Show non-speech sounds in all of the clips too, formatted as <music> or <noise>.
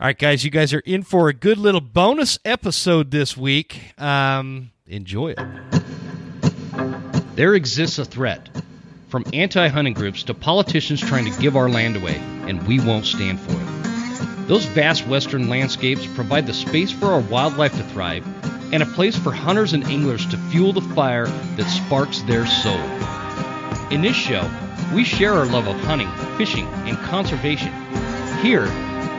All right, guys, you guys are in for a good little bonus episode this week. Um, enjoy it. There exists a threat from anti hunting groups to politicians trying to give our land away, and we won't stand for it. Those vast western landscapes provide the space for our wildlife to thrive and a place for hunters and anglers to fuel the fire that sparks their soul. In this show, we share our love of hunting, fishing, and conservation. Here,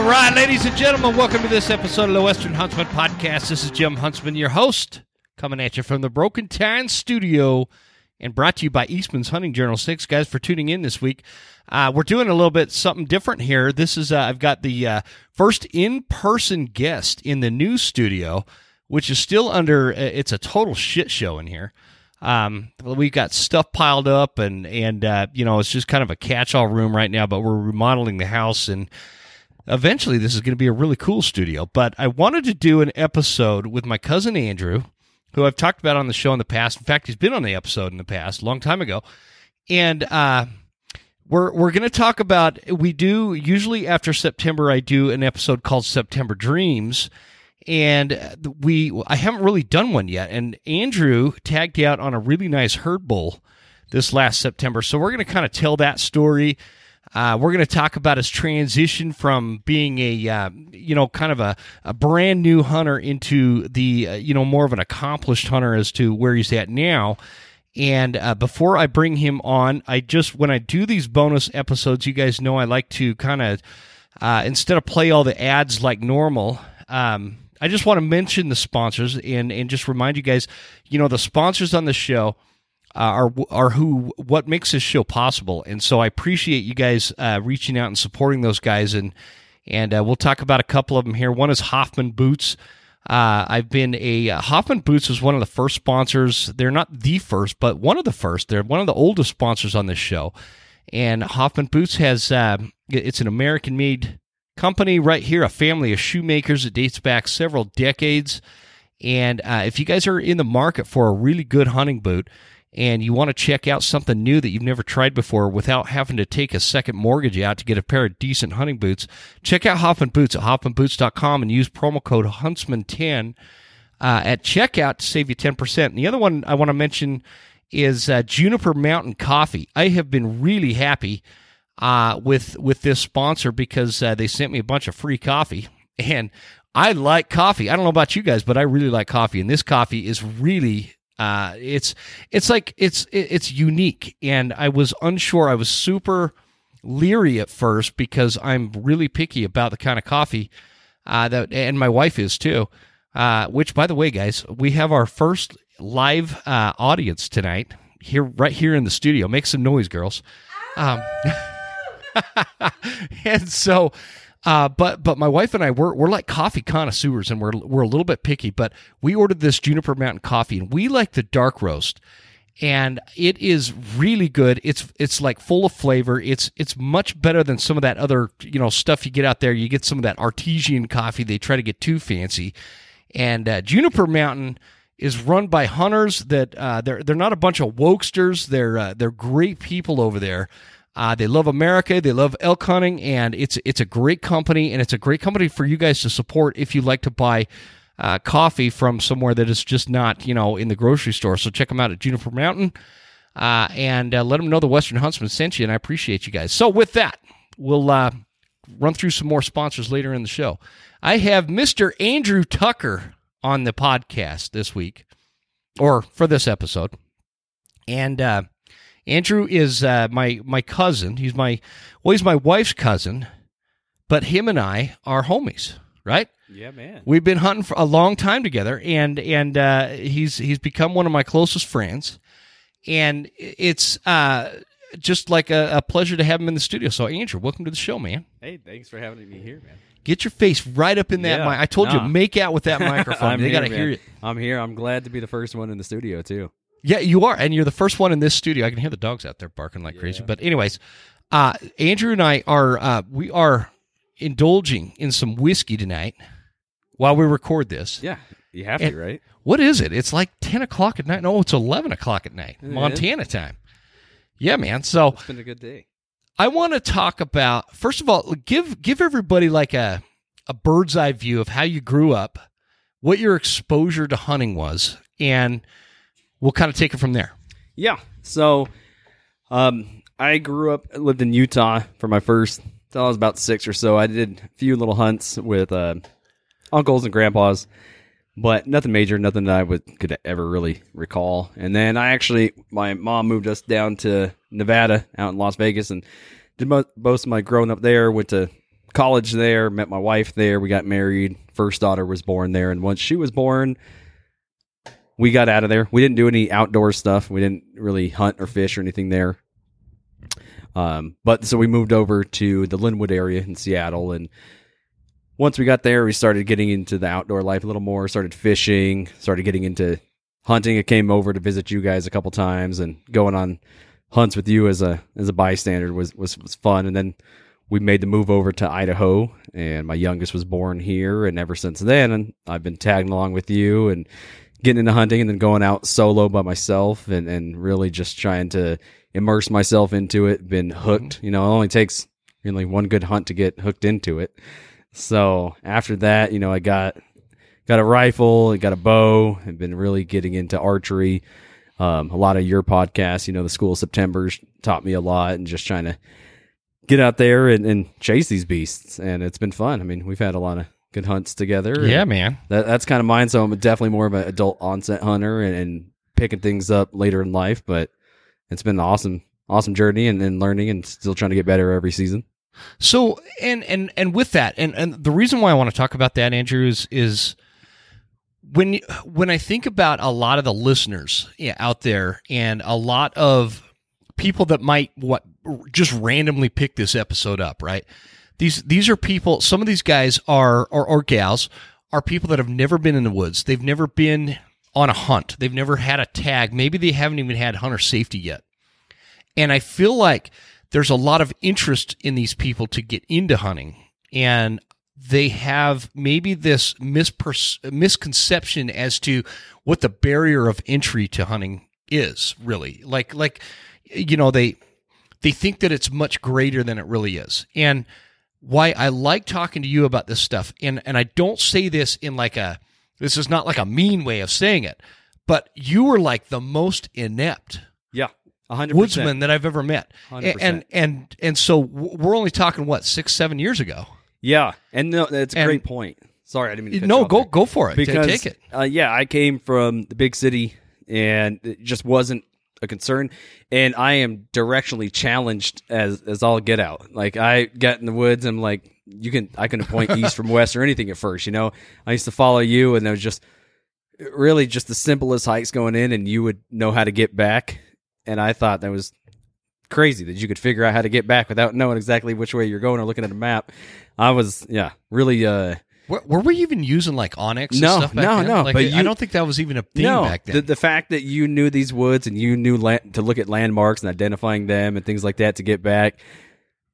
All right, ladies and gentlemen, welcome to this episode of the Western Huntsman Podcast. This is Jim Huntsman, your host, coming at you from the Broken Tines Studio and brought to you by Eastman's Hunting Journal. Thanks, guys, for tuning in this week. Uh, we're doing a little bit something different here. This is, uh, I've got the uh, first in person guest in the new studio, which is still under, uh, it's a total shit show in here. Um, we've got stuff piled up and, and, uh, you know, it's just kind of a catch all room right now, but we're remodeling the house and, eventually this is going to be a really cool studio. But I wanted to do an episode with my cousin Andrew, who I've talked about on the show in the past. In fact, he's been on the episode in the past, a long time ago. And uh, we're we're going to talk about we do usually after September I do an episode called September Dreams. And we I haven't really done one yet. And Andrew tagged out on a really nice herd bull this last September. So we're going to kind of tell that story uh, we're going to talk about his transition from being a, uh, you know, kind of a, a brand new hunter into the, uh, you know, more of an accomplished hunter as to where he's at now. And uh, before I bring him on, I just, when I do these bonus episodes, you guys know I like to kind of, uh, instead of play all the ads like normal, um, I just want to mention the sponsors and, and just remind you guys, you know, the sponsors on the show are are who what makes this show possible. And so I appreciate you guys uh, reaching out and supporting those guys. And and uh, we'll talk about a couple of them here. One is Hoffman Boots. Uh, I've been a uh, Hoffman Boots was one of the first sponsors. They're not the first, but one of the first. They're one of the oldest sponsors on this show. And Hoffman Boots has uh, it's an American made company right here, a family of shoemakers. It dates back several decades. And if you guys are in the market for a really good hunting boot, and you want to check out something new that you've never tried before without having to take a second mortgage out to get a pair of decent hunting boots, check out Hoffman Boots at hoffmanboots.com and use promo code Huntsman10 uh, at checkout to save you 10%. And the other one I want to mention is uh, Juniper Mountain Coffee. I have been really happy uh, with with this sponsor because uh, they sent me a bunch of free coffee and I like coffee. I don't know about you guys, but I really like coffee, and this coffee is really uh, it's it's like it's it's unique, and I was unsure. I was super leery at first because I'm really picky about the kind of coffee uh, that, and my wife is too. Uh, which, by the way, guys, we have our first live uh, audience tonight here, right here in the studio. Make some noise, girls. Um, <laughs> and so uh, but but my wife and I we're we're like coffee connoisseurs and we're we're a little bit picky, but we ordered this Juniper Mountain coffee and we like the dark roast. And it is really good. It's it's like full of flavor. It's it's much better than some of that other you know stuff you get out there. You get some of that artesian coffee. They try to get too fancy. And uh, Juniper Mountain is run by hunters that uh, they're they're not a bunch of wokesters. They're uh, they're great people over there. Uh, they love America. They love elk hunting, and it's it's a great company, and it's a great company for you guys to support if you like to buy uh, coffee from somewhere that is just not you know in the grocery store. So check them out at Juniper Mountain, uh, and uh, let them know the Western Huntsman sent you, and I appreciate you guys. So with that, we'll uh, run through some more sponsors later in the show. I have Mister Andrew Tucker on the podcast this week, or for this episode, and uh, Andrew is uh, my my cousin. He's my well, he's my wife's cousin, but him and I are homies, right? Yeah, man. We've been hunting for a long time together, and and uh, he's he's become one of my closest friends, and it's uh, just like a, a, pleasure to have him in the studio. So, Andrew, welcome to the show, man. Hey, thanks for having me here, man. Get your face right up in that Yeah, mic. I told no. you, make out with that <laughs> microphone. They got to hear it. I'm here. I'm glad to be the first one in the studio too. Yeah, you are, and you're the first one in this studio. I can hear the dogs out there barking like crazy. But anyways, uh, Andrew and I are uh, we are indulging in some whiskey tonight while we record this. Yeah, you have And- to, right? What is it? It's like ten o'clock at night. No, it's eleven o'clock at night? Montana time. Yeah, man. So It's been a good day. I want to talk about first of all, give give everybody like a a bird's eye view of how you grew up, what your exposure to hunting was, and we'll kind of take it from there. Yeah. So, um, I grew up, lived in Utah for my first, till I was about six or so. I did a few little hunts with uh, uncles and grandpas, but nothing major, nothing that I would could ever really recall. And then I actually, my mom moved us down to Nevada, out in Las Vegas, and did mo- most of my growing up there. Went to college there, met my wife there. We got married. First daughter was born there, and once she was born, we got out of there. We didn't do any outdoor stuff. We didn't really hunt or fish or anything there. Um, but so we moved over to the Lynnwood area in Seattle, and once we got there, we started getting into the outdoor life a little more. Started fishing, started getting into hunting. I came over to visit you guys a couple times, and going on hunts with you as a as a bystander was was was fun. And then we made the move over to Idaho, and my youngest was born here. And ever since then, I've been tagging along with you and getting into hunting, and then going out solo by myself, and and really just trying to immerse myself into it. Been hooked. You know, it only takes really one good hunt to get hooked into it. So after that, you know, I got got a rifle, I got a bow, and been really getting into archery. Um, a lot of your podcasts, you know, the School of September's taught me a lot, and just trying to get out there and, and chase these beasts, and it's been fun. I mean, we've had a lot of good hunts together. Yeah, man. that, that's kind of mine. So I'm definitely more of an adult onset hunter and, and picking things up later in life. But it's been an awesome, awesome journey and, and learning and still trying to get better every season. So and and and with that, and and the reason why I want to talk about that, Andrew, is is when when I think about a lot of the listeners yeah, out there, and a lot of people that might what just randomly pick this episode up, right? These these are people. Some of these guys are or, or gals are people that have never been in the woods. They've never been on a hunt. They've never had a tag. Maybe they haven't even had hunter safety yet. And I feel like there's a lot of interest in these people to get into hunting. And they have maybe this mispers- misconception as to what the barrier of entry to hunting is really like like you know they they think that it's much greater than it really is and why i like talking to you about this stuff and and i don't say this in like a this is not like a mean way of saying it but you were like the most inept Yeah. A hundred woodsman that I've ever met. And and and so we're only talking what six seven years ago. Yeah. And no, that's a And- great point. Sorry, I didn't mean to No, go there. go for it. Because Take it. Uh, yeah, I came from the big city, and it just wasn't a concern. And I am directionally challenged as as all get out. Like I get in the woods, I'm like, you can I couldn't point east from west or anything at first. You know, I used to follow you, and it was just really just the simplest hikes going in, and you would know how to get back. And I thought that was crazy that you could figure out how to get back without knowing exactly which way you're going or looking at a map. I was yeah really uh Were, were we even using like onX? And No, stuff back no, then? no, Like, but I you- don't think that was even a thing no, back then. The, the fact that you knew these woods and you knew land, to look at landmarks and identifying them and things like that to get back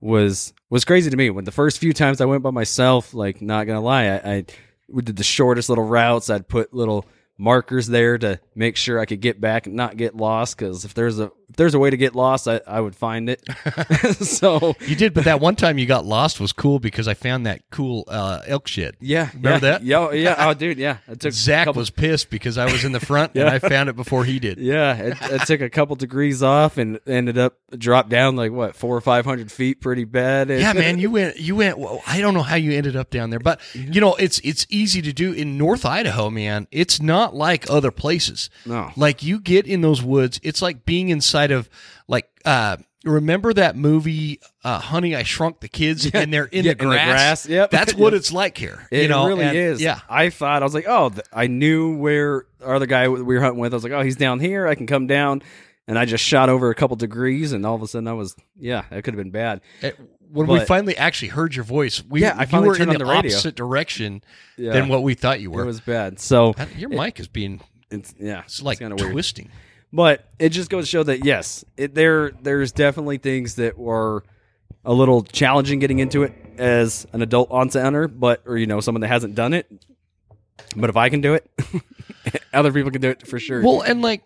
was was crazy to me. When the first few times I went by myself, like not gonna lie, I, I we did the shortest little routes. I'd put little markers there to make sure I could get back and not get lost. Because if there's a if there's a way to get lost, I, I would find it. <laughs> <laughs> so you did, but that one time you got lost was cool because I found that cool uh, elk shit. yeah, Remember yeah, that? Yeah, yeah. Oh, dude, yeah. It took Zach couple- was pissed because I was in the front and <laughs> I found it before he did. Yeah, it, it took a couple degrees off and ended up dropped down like what four or five hundred feet, pretty bad. Yeah, man, you went. You went. Well, I don't know how you ended up down there, but you know, it's it's easy to do in North Idaho, man. It's not like other places. No, Like you get in those woods, it's like being inside of like. uh Remember that movie, uh, "Honey, I Shrunk the Kids," and they're in, Yeah, the, grass? grass, yep. That's <laughs> what it's like here. it you know, really and- is. Yeah, I thought I was like, oh, th- I knew where our other guy we were hunting with. I was like, oh, he's down here. I can come down, and I just shot over a couple degrees, and all of a sudden I was, yeah, that could have been bad. It- when we finally actually heard your voice, we Yeah, I you were in the, the opposite direction Yeah. than what we thought you were. it was bad. So That- your mic is being it's yeah, it's like kinda weird. twisting. But it just goes to show that yes, it, there there's definitely things that were a little challenging getting into it as an adult onset hunter, but or you know someone that hasn't done it. But if I can do it, <laughs> other people can do it for sure. Well, and like,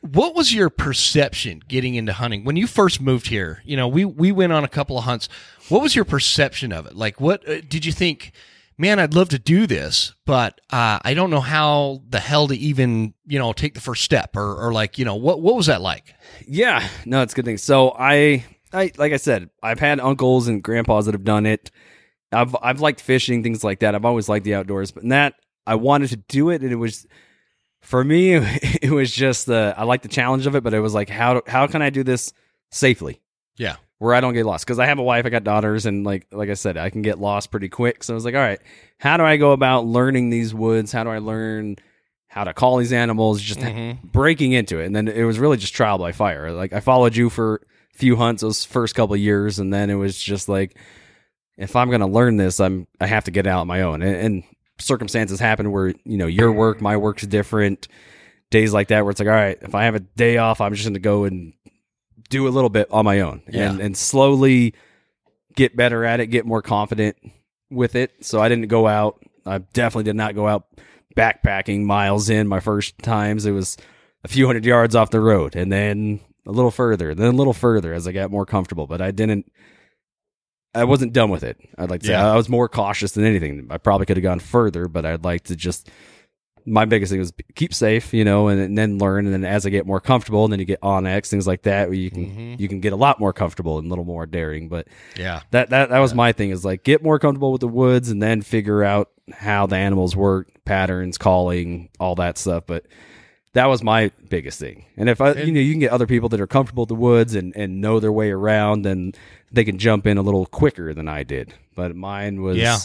what was your perception getting into hunting when you first moved here? You know, we we went on a couple of hunts. What was your perception of it? Like, what uh, did you think? Man, I'd love to do this, but uh, I don't know how the hell to even you know take the first step, or or like you know what what was that like? Yeah, no, it's a good thing. So I, I like I said, I've had uncles and grandpas that have done it. I've I've liked fishing, things like that. I've always liked the outdoors, but in that I wanted to do it, and it was for me. <laughs> It was just the I like the challenge of it, but it was like how how can I do this safely Yeah, where I don't get lost? Because I have a wife, I got daughters, and like like I said, I can get lost pretty quick. So I was like, all right, how do I go about learning these woods? How do I learn how to call these animals? Just Mhm. breaking into it and then it was really just trial by fire like i followed you for a few hunts those first couple of years and then it was just like if i'm going to learn this i'm i have to get out on my own and, and circumstances happen where you know your work my work's different days like that where it's like all right if i have a day off i'm just going to go and do a little bit on my own and Yeah. and slowly get better at it get more confident with it. So i didn't go out. I definitely did not go out backpacking miles in my first times. It was a few hundred yards off the road and then a little further then a little further as i got more comfortable but i didn't i wasn't done with it. I'd like to say Yeah. i was more cautious than anything. I probably could have gone further but i'd like to just my biggest thing was keep safe you know and, and then learn and then as i get more comfortable and then you get onX things like that where you can Mhm. you can get a lot more comfortable and a little more daring but yeah, that that that was my thing is like get more comfortable with the woods and then figure out how the animals work, patterns, calling, all that stuff. But that was my biggest thing. And if I you know you can get other people that are comfortable with the woods and and know their way around, then they can jump in a little quicker than I did. But mine was Yeah.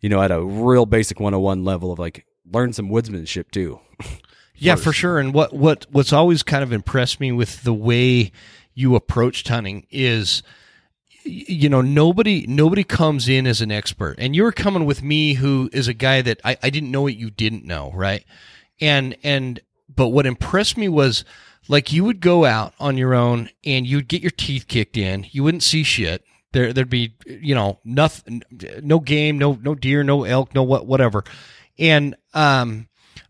you know at a real basic 101 level of like learn some woodsmanship too. <laughs> yeah, for sure. And what what what's always kind of impressed me with the way you approached hunting is you know nobody nobody comes in as an expert. And you're coming with me who is a guy that I, I didn't know what you didn't know right? And and but what impressed me was like you would go out on your own and you'd get your teeth kicked in. You wouldn't see shit. There there'd be you know nothing no game no no deer no elk no what whatever and um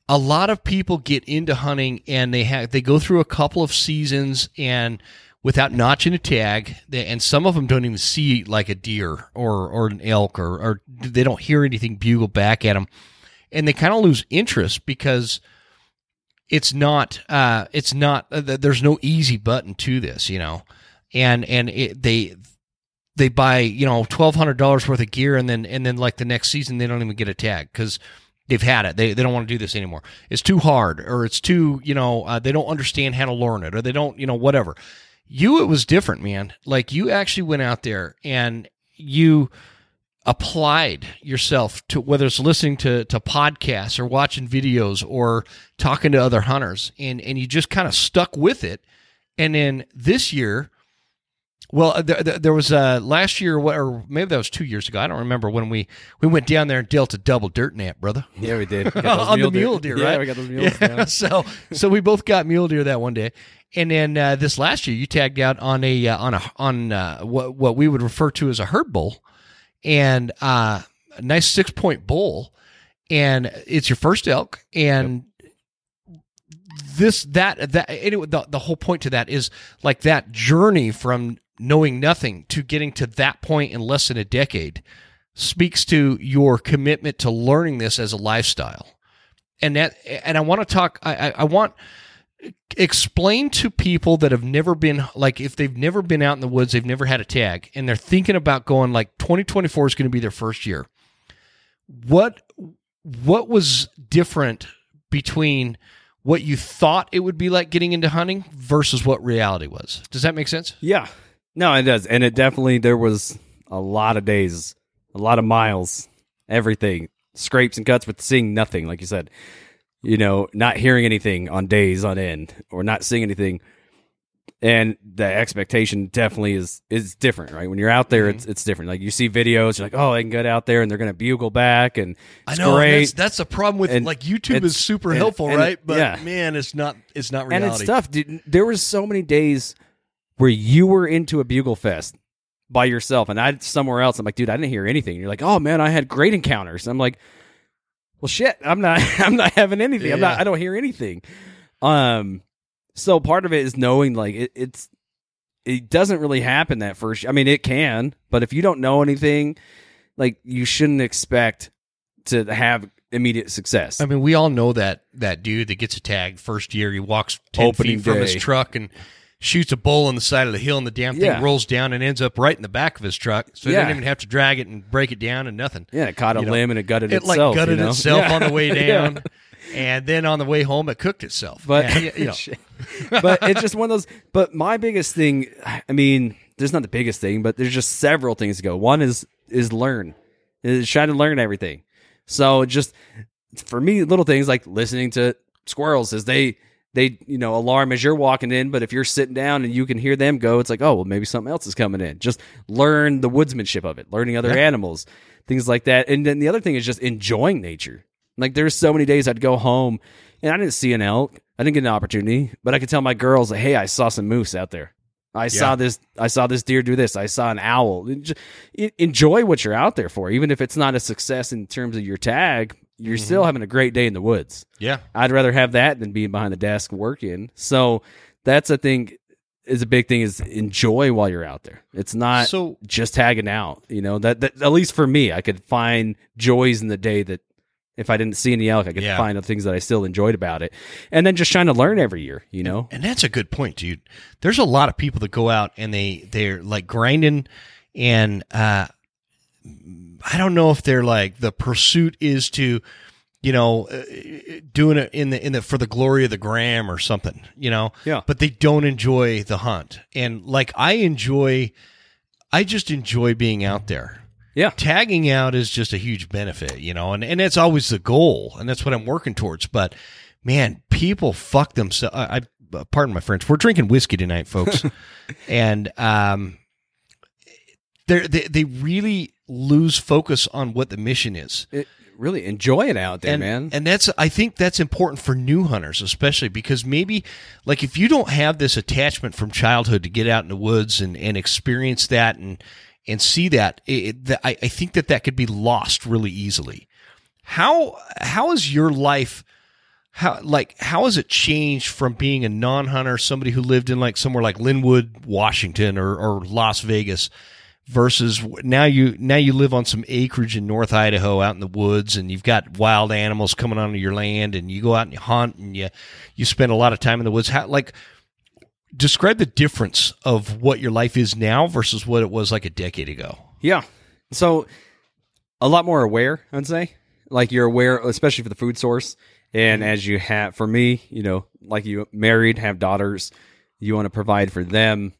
a lot of people get into hunting and they have they go through a couple of seasons and without notching a tag they, and some of them don't even see like a deer or or an elk or or they don't hear anything bugle back at them and they kind of lose interest because it's not uh it's not uh, there's no easy button to this you know? And and it, they they buy you know twelve hundred dollars worth of gear and then and then like the next season they don't even get a tag because they've had it. They, they don't want to do this anymore. It's too hard or it's too you know uh, they don't understand how to learn it or they don't you know whatever. You it was different man. Like you actually went out there and you applied yourself to whether it's listening to, to podcasts or watching videos or talking to other hunters and, and you just kind of stuck with it. And then this year well there, there there was uh last year or maybe that was two years ago i don't remember when we we went down there and dealt a double dirt nap brother <laughs> Yeah, we did. <laughs> on the mule deer, right? Yeah, we got those mules. yeah. Yeah. <laughs> so so we both got mule deer that one day, and then uh, this last year you tagged out on a uh, on a on uh, what what we would refer to as a herd bull, and uh, a nice six point bull, and it's your first elk, and this that that anyway the, the whole point to that is like that journey from knowing nothing to getting to that point in less than a decade speaks to your commitment to learning this as a lifestyle. And that and i want to talk i i, want explain to people that have never been like if they've never been out in the woods they've never had a tag and they're thinking about going like 2024 is going to be their first year. What what was different between what you thought it would be like getting into hunting versus what reality was? Does that make sense? Yeah. No, it does. And it definitely there was a lot of days, a lot of miles, everything. Scrapes and cuts, but seeing nothing, like you said. You know, not hearing anything on days on end or not seeing anything. and the expectation definitely is is different, right? When you're out there, Mm-hmm. it's it's different. Like you see videos, you're like, oh, they can get out there and they're going to bugle back, and I know great. that's that's the problem with And like YouTube is super and- helpful, and- right? But yeah. man, it's not it's not reality. and it's tough. Dude. There was so many days where you were into a bugle fest by yourself, and I somewhere else. I'm like, dude, I didn't hear anything. You're like, oh man, I had great encounters. I'm like, well, shit, I'm not, <laughs> I'm not having anything. I'm not, I don't hear anything. Um, so part of it is knowing like it, it's, it doesn't really happen that first. I mean, it can, but if you don't know anything, like you shouldn't expect to have immediate success. I mean, we all know that that dude that gets a tag first year. He walks ten Opening feet from his truck and shoots a bull on the side of the hill, and the damn thing Yeah. rolls down and ends up right in the back of his truck. So he Yeah. didn't even have to drag it and break it down and nothing. yeah, it caught a you know, limb and it gutted itself. It like gutted you know? itself Yeah. on the way <laughs> down, and then on the way home, it cooked itself. But And, <laughs> you know, but it's just one of those. But my biggest thing, I mean, there's not the biggest thing, but there's just several things to go. One is is learn, is try to learn everything. So just for me, little things like listening to squirrels as they they you know alarm as you're walking in, but if you're sitting down and you can hear them go, it's like oh well maybe something else is coming in. Just learn the woodsmanship of it, learning other Yeah. animals, things like that. And then the other thing is just enjoying nature. Like there's so many days I'd go home and I didn't see an elk. I didn't get an opportunity, but I could tell my girls, like, "Hey, I saw some moose out there. I saw this. I saw this deer do this. I saw an owl. Enjoy what you're out there for, even if it's not a success in terms of your tag. You're still having a great day in the woods. yeah, I'd rather have that than being behind the desk working. So that's a thing. Is a big thing is enjoy while you're out there. It's not So- just tagging out. You know that, that at least for me, I could find joys in the day that if I didn't see any elk, I could Yeah. find the things that I still enjoyed about it, and then just trying to learn every year. You know, And that's a good point, dude. There's a lot of people that go out and they they're like grinding, and uh, I don't know if they're like the pursuit is to, you know, uh, doing it in the in the for the glory of the gram or something, you know. Yeah. But they don't enjoy the hunt, and like I enjoy, I just enjoy being out there yeah, tagging out is just a huge benefit, you know, and, and that's always the goal, and that's what I'm working towards. But man, people fuck themselves. I, I pardon my French. We're drinking whiskey tonight, folks, <laughs> and um, they they they really lose focus on what the mission is. it, really enjoy it out there, and, man. And that's I think that's important for new hunters, especially because maybe like if you don't have this attachment from childhood to get out in the woods and, and experience that and and see that, it, that I, I think that that could be lost really easily. How how is your life? How like how has it changed from being a non-hunter, somebody who lived in like somewhere like Lynnwood, Washington, or, or Las Vegas, versus now you now you live on some acreage in North Idaho, out in the woods, and you've got wild animals coming onto your land, and you go out and you hunt, and you you spend a lot of time in the woods. How like describe the difference of what your life is now versus what it was like a decade ago. Yeah. So a lot more aware, I'd say. Like you're aware, especially for the food source. And mm-hmm. as you have, for me, you know, like you married, have daughters, you want to provide for them.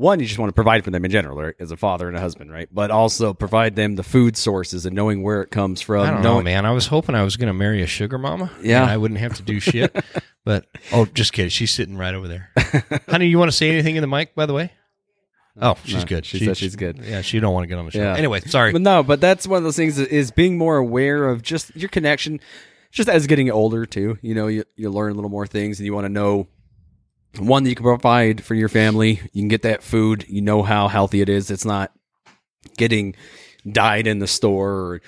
One, you just want to provide for them in general, right? As a father and a husband, right? But also provide them the food sources and knowing where it comes from. I don't know, knowing- man. I was hoping I was going to marry a sugar mama. Yeah. and I wouldn't have to do shit. <laughs> but oh, just kidding. She's sitting right over there. Honey, you want to say anything in the mic? By the way. Oh, she's No, good. she said she's good. Yeah, she don't want to get on the show. Yeah. Anyway, sorry. But no, but that's one of those things that is being more aware of just your connection, just as getting older too. You know, you you learn a little more things, and you want to know one that you can provide for your family. You can get that food. You know how healthy it is. It's not getting dyed in the store or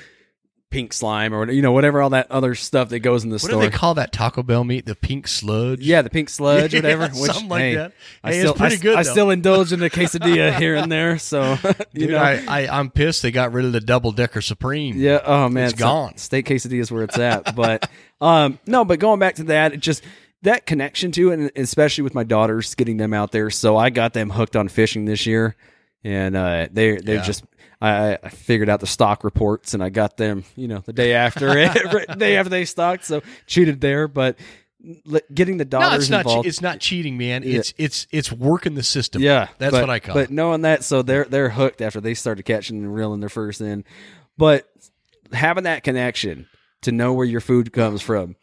pink slime or you know whatever all that other stuff that goes in the what store. do they call that Taco Bell meat? The pink sludge. yeah, the pink sludge, <laughs> Yeah, whatever. which, something like hey, that. I Hey, it's still, pretty I, good, I though. still <laughs> indulge in a quesadilla here and there. So, <laughs> you Dude, know, I, I I'm pissed they got rid of the double decker supreme. Yeah. Oh man, It's gone. Steak quesadilla is where it's at. But um, no. But going back to that, it just that connection to it, and especially with my daughters, getting them out there. So I got them hooked on fishing this year, and uh, they they Yeah. just. I, I figured out the stock reports and I got them, you know, the day after <laughs> it, day after they stocked. So cheated there, but getting the No, daughters it's not. che- involved. it's not cheating, man. Yeah. It's it's it's working the system. Yeah, that's but- what I call But it. knowing that, so they're they're hooked after they started catching and reeling their first in. But having that connection to know where your food comes from,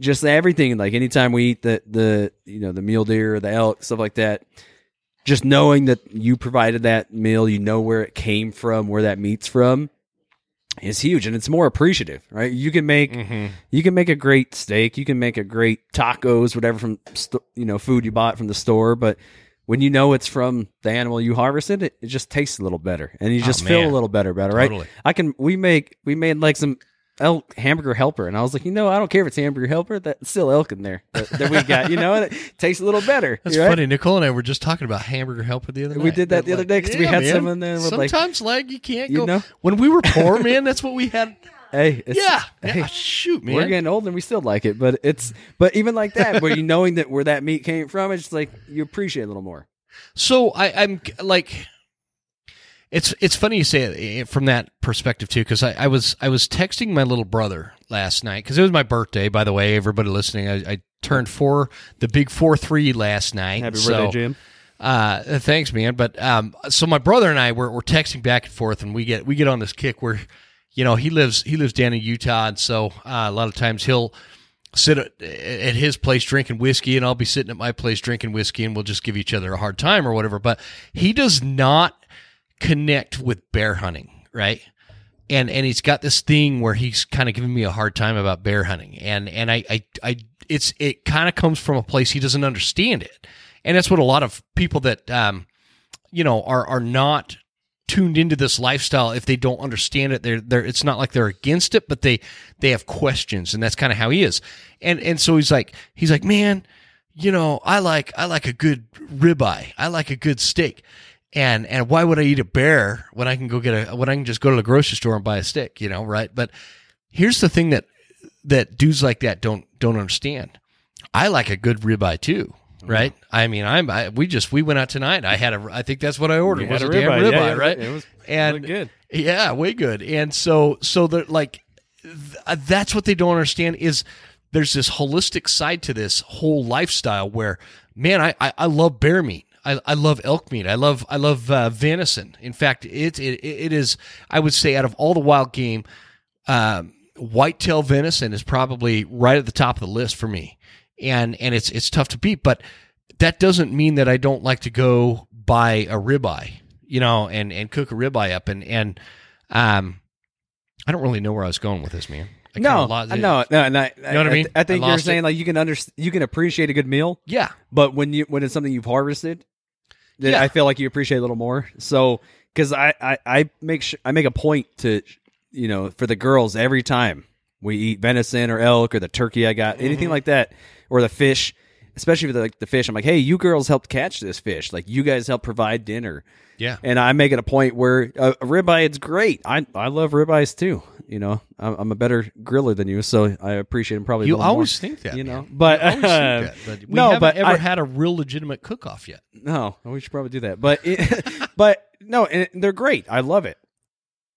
just everything. Like anytime we eat the the you know the mule deer, or the elk, stuff like that. Just knowing that you provided that meal, you know where it came from, where that meat's from, is huge, and it's more appreciative, right? You can make Mm-hmm. you can make a great steak, you can make a great tacos, whatever from sto- you know food you bought from the store, but when you know it's from the animal you harvested, it, it just tastes a little better, and you Oh, just feel a little better about it, right? Totally. I can we make we made like some elk hamburger helper, and I was like, you know, I don't care if it's hamburger helper, that's still elk in there that, that we got, you know, and it tastes a little better. That's right? funny. Nicole and I were just talking about hamburger helper the other night. We did that the other day 'cause we had some in there with, like- Sometimes, like, you can't You go. know? When we were poor, man, that's what we had. Hey, it's, Yeah. <laughs> hey, yeah. Shoot, man. We're getting old and we still like it, but it's but even like that, where you knowing that where that meat came from, it's like you appreciate it a little more. So I, I'm like, it's it's funny you say it eh, from that perspective too, because I, I was I was texting my little brother last night because it was my birthday. By the way, everybody listening, I, I turned four, the big four three last night. Happy so, birthday, Jim. Uh, thanks, man. But um, so my brother and I were, were texting back and forth, and we get we get on this kick where, you know, he lives he lives down in Utah, and so uh, a lot of times he'll sit at, at his place drinking whiskey, and I'll be sitting at my place drinking whiskey, and we'll just give each other a hard time or whatever. But he does not connect with bear hunting, right? And and he's got this thing where he's kind of giving me a hard time about bear hunting, and and I I, I it's it kind of comes from a place he doesn't understand it, and that's what a lot of people that um you know are are not tuned into this lifestyle if they don't understand it they're they're it's not like they're against it but they they have questions and that's kind of how he is. And and so he's like he's like man you know i like i like a good ribeye. I like a good steak and and why would i eat a bear when i can go get a when i can just go to the grocery store and buy a stick you know right? But here's the thing that that dudes like that don't don't understand. I like a good ribeye too right? I mean i'm I, we just we went out tonight. I had a i think that's what i ordered. Was a, ribeye, ribeye, yeah, right? it was and really good. yeah way good. And so so they're like th- that's what they don't understand is there's this holistic side to this whole lifestyle where man i i, I love bear meat I, I love elk meat. I love I love uh, venison. In fact, it, it it is I would say out of all the wild game, um, whitetail venison is probably right at the top of the list for me, and and it's it's tough to beat. But that doesn't mean that I don't like to go buy a ribeye, you know, and and cook a ribeye up, and and um, I don't really know where I was going with this, man. I No, lost- no, no, no. I, You know what I mean? I, think I you're saying it. like you can under you can appreciate a good meal, Yeah, but when you when it's something you've harvested, then Yeah. I feel like you appreciate a little more. So because I, I I make sure I make a point to you know for the girls every time we eat venison or elk or the turkey I got Mm-hmm. anything like that or the fish. Especially with the, like the fish, I'm like, hey, you girls helped catch this fish. Like, you guys helped provide dinner. Yeah. and I make it a point where uh, a ribeye it's great. I I love ribeyes too. You know, I'm, I'm a better griller than you, so I appreciate him probably. a You always more, think that, you man. know. But, You uh, that, <laughs> but we no, haven't but ever I- had a real legitimate cook off yet. no, we should probably do that. But it, <laughs> but no, and they're great. I love it.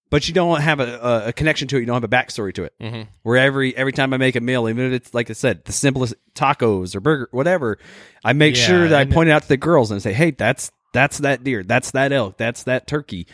But you don't have a, a, a connection to it. You don't have a backstory to it. Mm-hmm. Where every every time I make a meal, even if it's like I said, the simplest tacos or burger, whatever, I make Yeah, sure that I point it out to the girls and say, "Hey, that's that's that deer, that's that elk, that's that turkey."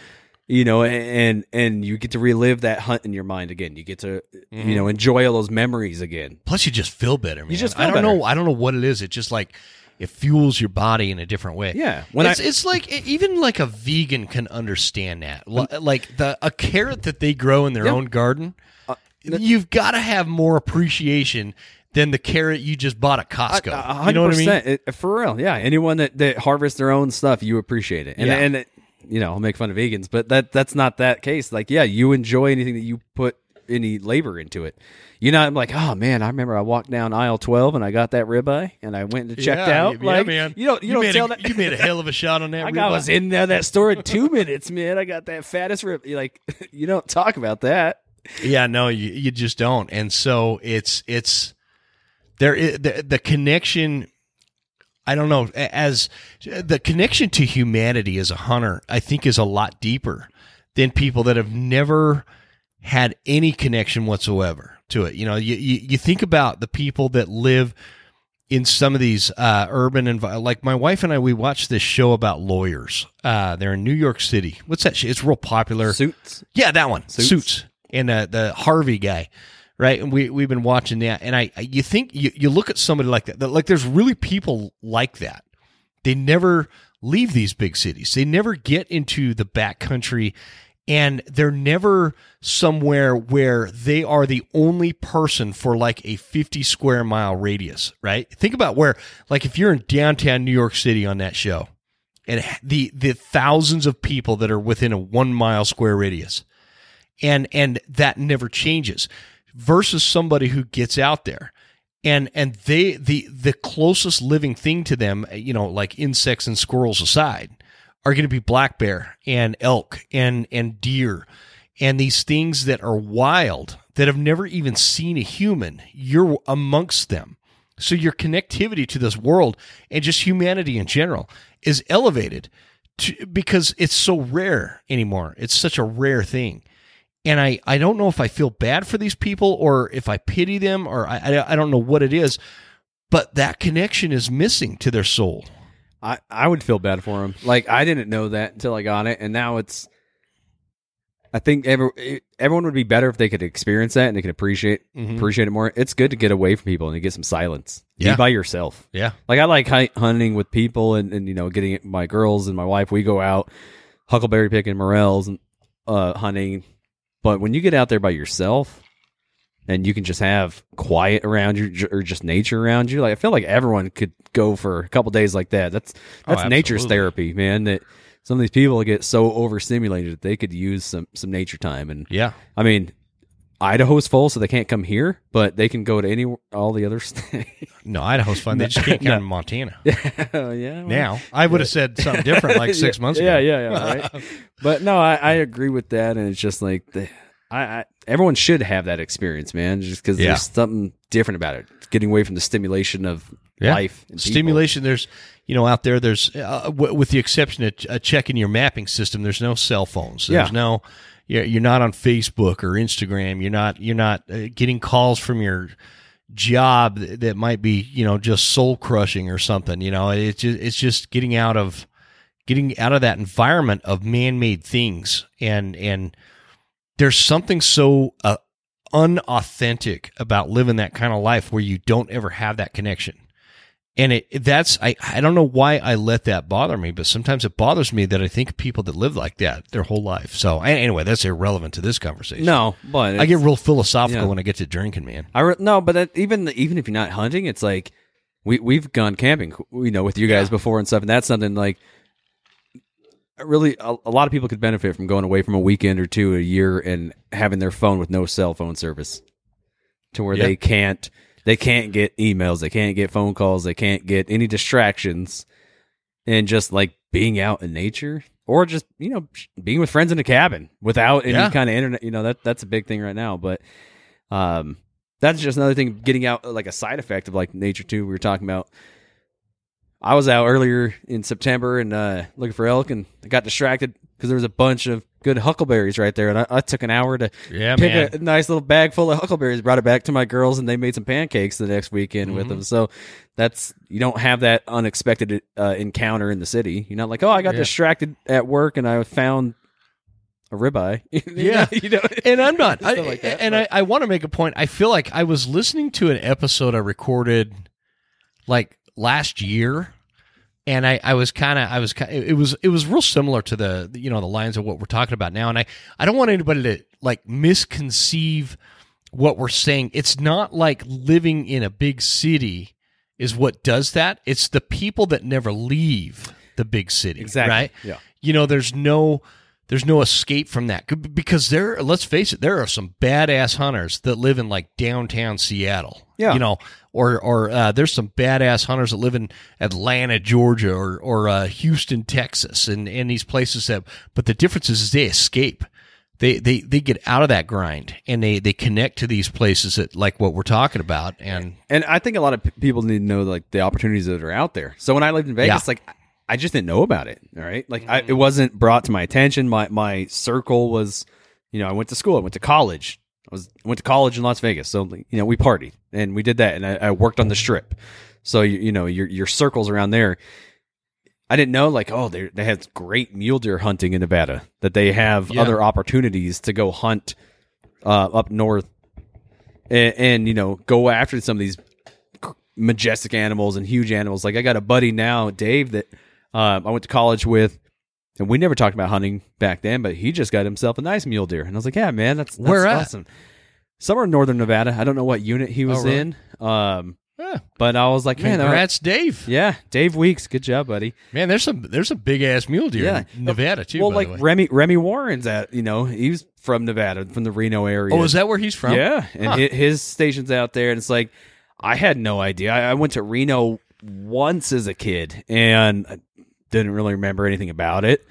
You know, and and you get to relive that hunt in your mind again. You get to Mm-hmm. you know enjoy all those memories again. Plus, you just feel better, man. just I don't better. know. I don't know what it is. It just like it fuels your body in a different way. Yeah, when it's, I- it's like even like a vegan can understand that. Like the a carrot that they grow in their Yeah. own garden, Uh, you've got to have more appreciation than the carrot you just bought at Costco. A you know what I mean? It- for real. Yeah, anyone that, that harvests their own stuff, you appreciate it. And Yeah. and it, you know, I'll make fun of vegans, but that that's not that case. Like, yeah, you enjoy anything that you put any labor into it. You're not like, oh man, I remember I walked down aisle twelve and I got that ribeye and I went and checked Yeah, out. yeah, like, man. You don't you, don't made tell a, that. you made a hell of a shot on that. <laughs> I got- I was in there that store in two <laughs> minutes, man. I got that fattest rib. You like, <laughs> you don't talk about that. Yeah, no, you, you just don't. And so it's it's there i- the the connection I don't know as the connection to humanity as a hunter I think is a lot deeper than people that have never had any connection whatsoever to it. You know, you you, you think about the people that live in some of these uh, urban envi- like my wife and I we watched this show about lawyers. Uh, they're in New York City. What's that? It's real popular. Suits. Yeah, that one. Suits. Suits. And uh, the Harvey guy, right? And we we've been watching that, and I, I you think you, you look at somebody like that, that, like there's really people like that. They never leave these big cities. They never get into the back country and they're never somewhere where they are the only person for like a 50 square mile radius, right? Think about where like if you're in downtown New York City on that show and the the thousands of people that are within a 1 mile square radius and and that never changes versus somebody who gets out there. And and they the the closest living thing to them you know like insects and squirrels aside are going to be black bear and elk and and deer and these things that are wild that have never even seen a human. You're amongst them. So your connectivity to this world and just humanity in general is elevated to, because it's so rare anymore. It's such a rare thing and I, I don't know if I feel bad for these people or if I pity them or I, I, I don't know what it is, but that connection is missing to their soul. I, I would feel bad for them. Like I didn't know that until I got it, and now it's. I think every, everyone would be better if they could experience that and they could appreciate Mhm. appreciate it more. It's good to get away from people and to get some silence. Yeah. Be by yourself. Yeah. Like I like hunting with people and, and you know getting it, my girls and my wife. We go out huckleberry picking, morels, and uh, hunting. But when you get out there by yourself and you can just have quiet around you or just nature around you, like I feel like everyone could go for a couple days like that. That's Oh, that's nature's therapy, man. That some of these people get so overstimulated that they could use some some nature time. And Yeah. I mean, Idaho's full, so they can't come here, but they can go to any all the other <laughs> states. No, Idaho's fun. They just can't come to Montana. <laughs> yeah, well, Now, I would have said something different like <laughs> six months yeah, ago. Yeah, yeah, right. but no, I, I agree with that, and it's just like the, I, I everyone should have that experience, man. Just because Yeah. there's something different about it. Getting away from the stimulation of Yeah. life, and people. Stimulation, there's, you know, out there, there's, uh, w- with the exception of uh, checking your mapping system, there's no cell phones. There's Yeah. no, you're, not on Facebook or Instagram. You're not, you're not uh, getting calls from your job that, might be, you know, just soul crushing or something. You know, it's just, it's just getting out of, getting out of that environment of man-made things and, and there's something so, uh, unauthentic about living that kind of life where you don't ever have that connection and it that's I, I don't know why I let that bother me, but sometimes it bothers me that I think people that live like that their whole life. So anyway, that's irrelevant to this conversation. No, but I get real philosophical yeah. when I get to drinking, man. I re- no, but that, even even if you're not hunting, it's like we we've gone camping, you know, with you guys Yeah. before and stuff, and that's something like really a, a lot of people could benefit from going away from a weekend or two a year and having their phone with no cell phone service, to where Yeah. they can't they can't get emails, they can't get phone calls, they can't get any distractions, and just like being out in nature. Or just you know being with friends in a cabin without any Yeah. kind of internet, you know that that's a big thing right now. But um, that's just another thing getting out like a side effect of like nature too we were talking about i was out earlier in september and uh looking for elk and I got distracted because there was a bunch of good huckleberries right there and i, I took an hour to Yeah, pick man. a nice little bag full of huckleberries brought it back to my girls and they made some pancakes the next weekend with Mhm. them so that's you don't have that unexpected uh, encounter in the city you're not like oh i got Yeah. distracted at work and i found a ribeye <laughs> Yeah. you know and I'm not. <laughs> I, like that, and I, I want to make a point. I feel like I was listening to an episode I recorded like last year, and I, I was kind of I was it was it was real similar to the you know the lines of what we're talking about now. And I I don't want anybody to like misconceive what we're saying. It's not like living in a big city is what does that. It's the people that never leave the big city. exactly Right yeah you know there's no there's no escape from that because there let's face it there are some badass hunters that live in like downtown Seattle Yeah. you know or or uh, there's some badass hunters that live in Atlanta Georgia or or uh, Houston Texas and and these places that but the difference is, is they escape they, they they get out of that grind and they they connect to these places that like what we're talking about and And I think a lot of p- people need to know like the opportunities that are out there. So when I lived in Vegas, Yeah. like I just didn't know about it. All right, like I, it wasn't brought to my attention. My my circle was, you know, I went to school, I went to college. I was I went to college in Las Vegas, so you know we partied and we did that, and I, I worked on the strip. So you, you know your your circles around there. I didn't know like oh they they have great mule deer hunting in Nevada that they have Yeah. other opportunities to go hunt uh, up north and, and you know go after some of these majestic animals and huge animals. Like I got a buddy now, Dave, that um, I went to college with, and we never talked about hunting back then, but he just got himself a nice mule deer, and I was like, yeah, man, that's, that's Where at? Somewhere in northern Nevada. I don't know what unit he was Oh, really? in, um, Yeah. but I was like, man, that's Dave. yeah, Dave Weeks, good job, buddy. Man, there's some there's a big ass mule deer Yeah. in Nevada too. well, by like the way. Remi Remi Warren's at, you know, he's from Nevada, from the Reno area. oh, is that where he's from? Yeah, and Huh. hi- his station's out there, and it's like I had no idea. I, I went to Reno once as a kid, and I didn't really remember anything about it.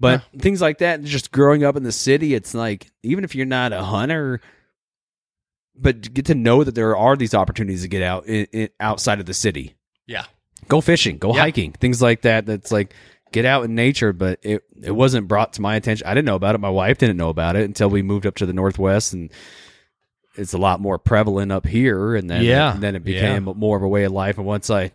But things like that, just growing up in the city, it's like even if you're not a hunter, but get to know that there are these opportunities to get out in, in, outside of the city, Yeah. go fishing, go Yeah. hiking, things like that. That's like get out in nature, but it it wasn't brought to my attention. I didn't know about it. My wife didn't know about it until we moved up to the northwest, and it's a lot more prevalent up here. And then Yeah. and then it became more of a way of life. And once I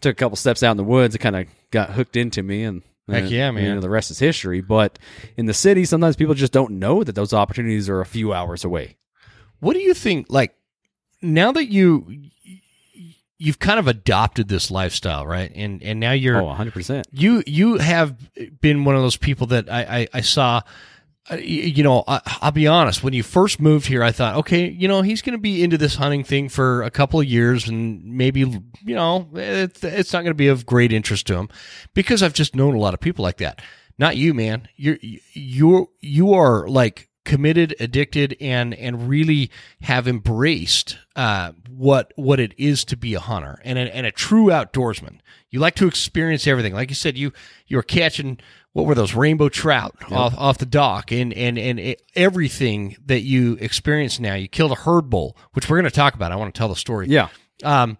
took a couple steps out in the woods, it kind of got hooked into me. And Heck and, yeah, You man. know, the rest is history. But in the city, sometimes people just don't know that those opportunities are a few hours away. What do you think? Like now that you you've kind of adopted this lifestyle, right? And and now you're Oh, 100 percent. you you have been one of those people that I I, I saw. uh, You know, I, I'll be honest. When you first moved here, I thought, okay, you know, he's going to be into this hunting thing for a couple of years, and maybe, you know, it's, it's not going to be of great interest to him, because I've just known a lot of people like that. Not you, man. You're you're you are like committed, addicted, and and really have embraced uh, what what it is to be a hunter and a, and a true outdoorsman. You like to experience everything. Like you said, you you were catching what were those rainbow trout off off the dock, and and and it, everything that you experience now. You killed a herd bull, which we're going to talk about. I want to tell the story. Yeah. Um,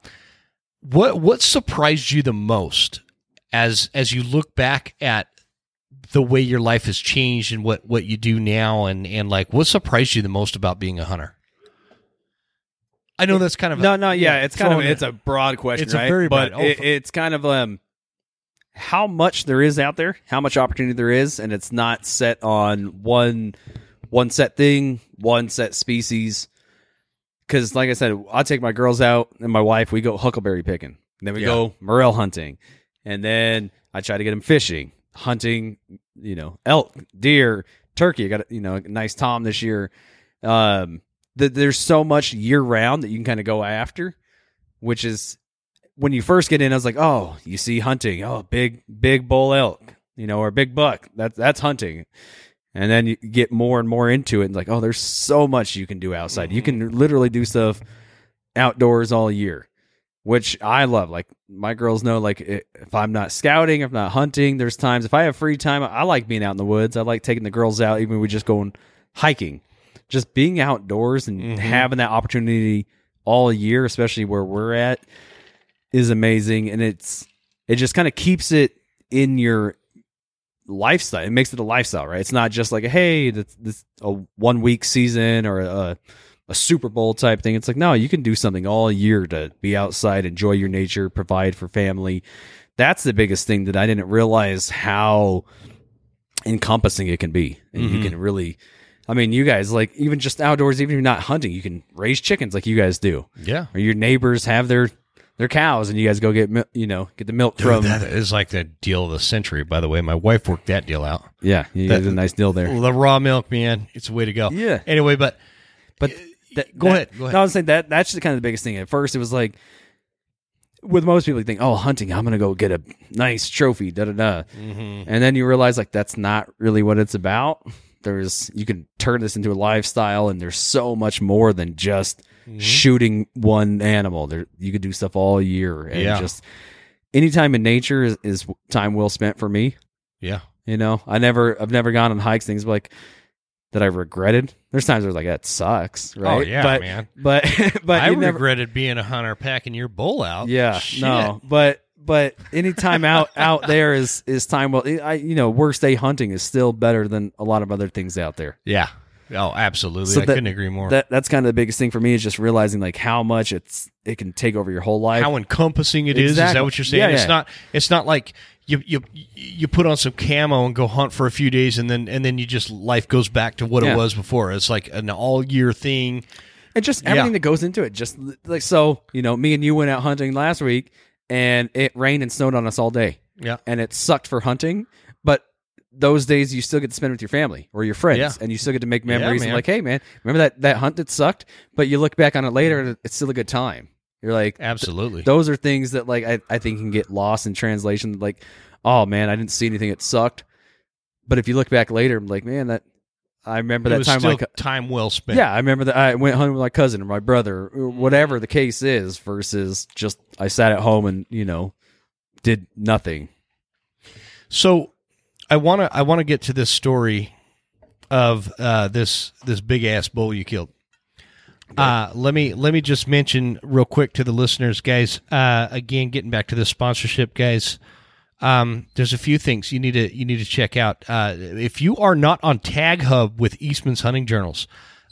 what what surprised you the most as as you look back at the way your life has changed and what what you do now and and like what surprised you the most about being a hunter? I know that's kind of No, no, yeah, it's kind of it's a broad question, It's a right? very but broad- it, it's kind of um how much there is out there, how much opportunity there is, and it's not set on one one set thing, one set species. Because, like I said, I take my girls out and my wife. We go huckleberry picking, then we Yeah. go morel hunting, and then I try to get them fishing, hunting. You know, elk, deer, turkey. I got you know a nice tom this year. Um, th- there's so much year round that you can kind of go after, which is when you first get in. I was like, oh, you see hunting, oh, big big bull elk, you know, or big buck. That's that's hunting. And then you get more and more into it, and like, oh, there's so much you can do outside. You can literally do stuff outdoors all year, which I love. Like my girls know, like if I'm not scouting, if I'm not hunting, there's times if I have free time, I like being out in the woods. I like taking the girls out, even we just going hiking, just being outdoors and Mhm. having that opportunity all year, especially where we're at, is amazing. And it's it just kind of keeps it in your lifestyle. It makes it a lifestyle, right? It's not just like, hey, this, this a one week season or a, a Super Bowl type thing. It's like, no, you can do something all year to be outside, enjoy your nature, provide for family. That's the biggest thing that I didn't realize how encompassing it can be. And you Mhm. can really, I mean, you guys, like, even just outdoors, even if you're not hunting, you can raise chickens like you guys do. yeah. Or your neighbors have their their cows and you guys go get you know get the milk Dude, from that is like the deal of the century. By the way, my wife worked that deal out. yeah you That- guys did a nice deal there The raw milk, man, it's the way to go. yeah Anyway, but But that, go that- ahead, go ahead. No, I was saying that that's just kind of the biggest thing. At first, it was like with most people, you think, "Oh, hunting, I'm gonna go get a nice trophy." Da da da. And then you realize like that's not really what it's about. There's you can turn this into a lifestyle, and there's so much more than just Mm-hmm. shooting one animal. There you could do stuff all year, and Yeah. just any time in nature is, is time well spent for me. yeah, You know, I never, I've never gone on hikes. Things like that I regretted. There's times where I was like, that sucks, oh, right? Oh yeah, but, man. <laughs> But but I never, regretted being a hunter packing your bull out. yeah, Shit. no, but but any time out <laughs> out there is is time well. I you know, worst day hunting is still better than a lot of other things out there. Yeah. Oh, absolutely. So I that- couldn't agree more. That that's kind of the biggest thing for me is just realizing like how much it's it can take over your whole life. How encompassing it is. Is Exactly. that what you're saying? Yeah, It's not. It's not like you you you put on some camo and go hunt for a few days, and then and then you just life goes back to what Yeah. it was before. It's like an all year thing. and just Yeah. everything that goes into it. Just like so, you know, me and you went out hunting last week, and it rained and snowed on us all day, Yeah. and it sucked for hunting. But those days, you still get to spend with your family or your friends, Yeah. and you still get to make Yeah, memories. and like, hey, man, remember that that hunt that sucked? But you look back on it later, and it's still a good time. You're like, Absolutely. those are things that like I, I think can get lost in translation. Like, oh man, I didn't see anything It sucked. But if you look back later, I'm like, man, that I remember it that was time. still My, time well spent. yeah, I remember that I went hunting with my cousin or my brother, or whatever the case is. Versus just I sat at home and you know did nothing. So I want to I want to get to this story of uh, this this big ass bull you killed. Uh, let me let me just mention real quick to the listeners, guys. Uh, again, getting back to the sponsorship, guys. Um, there's a few things you need to you need to check out. Uh, if you are not on Tag Hub with Eastman's Hunting Journals,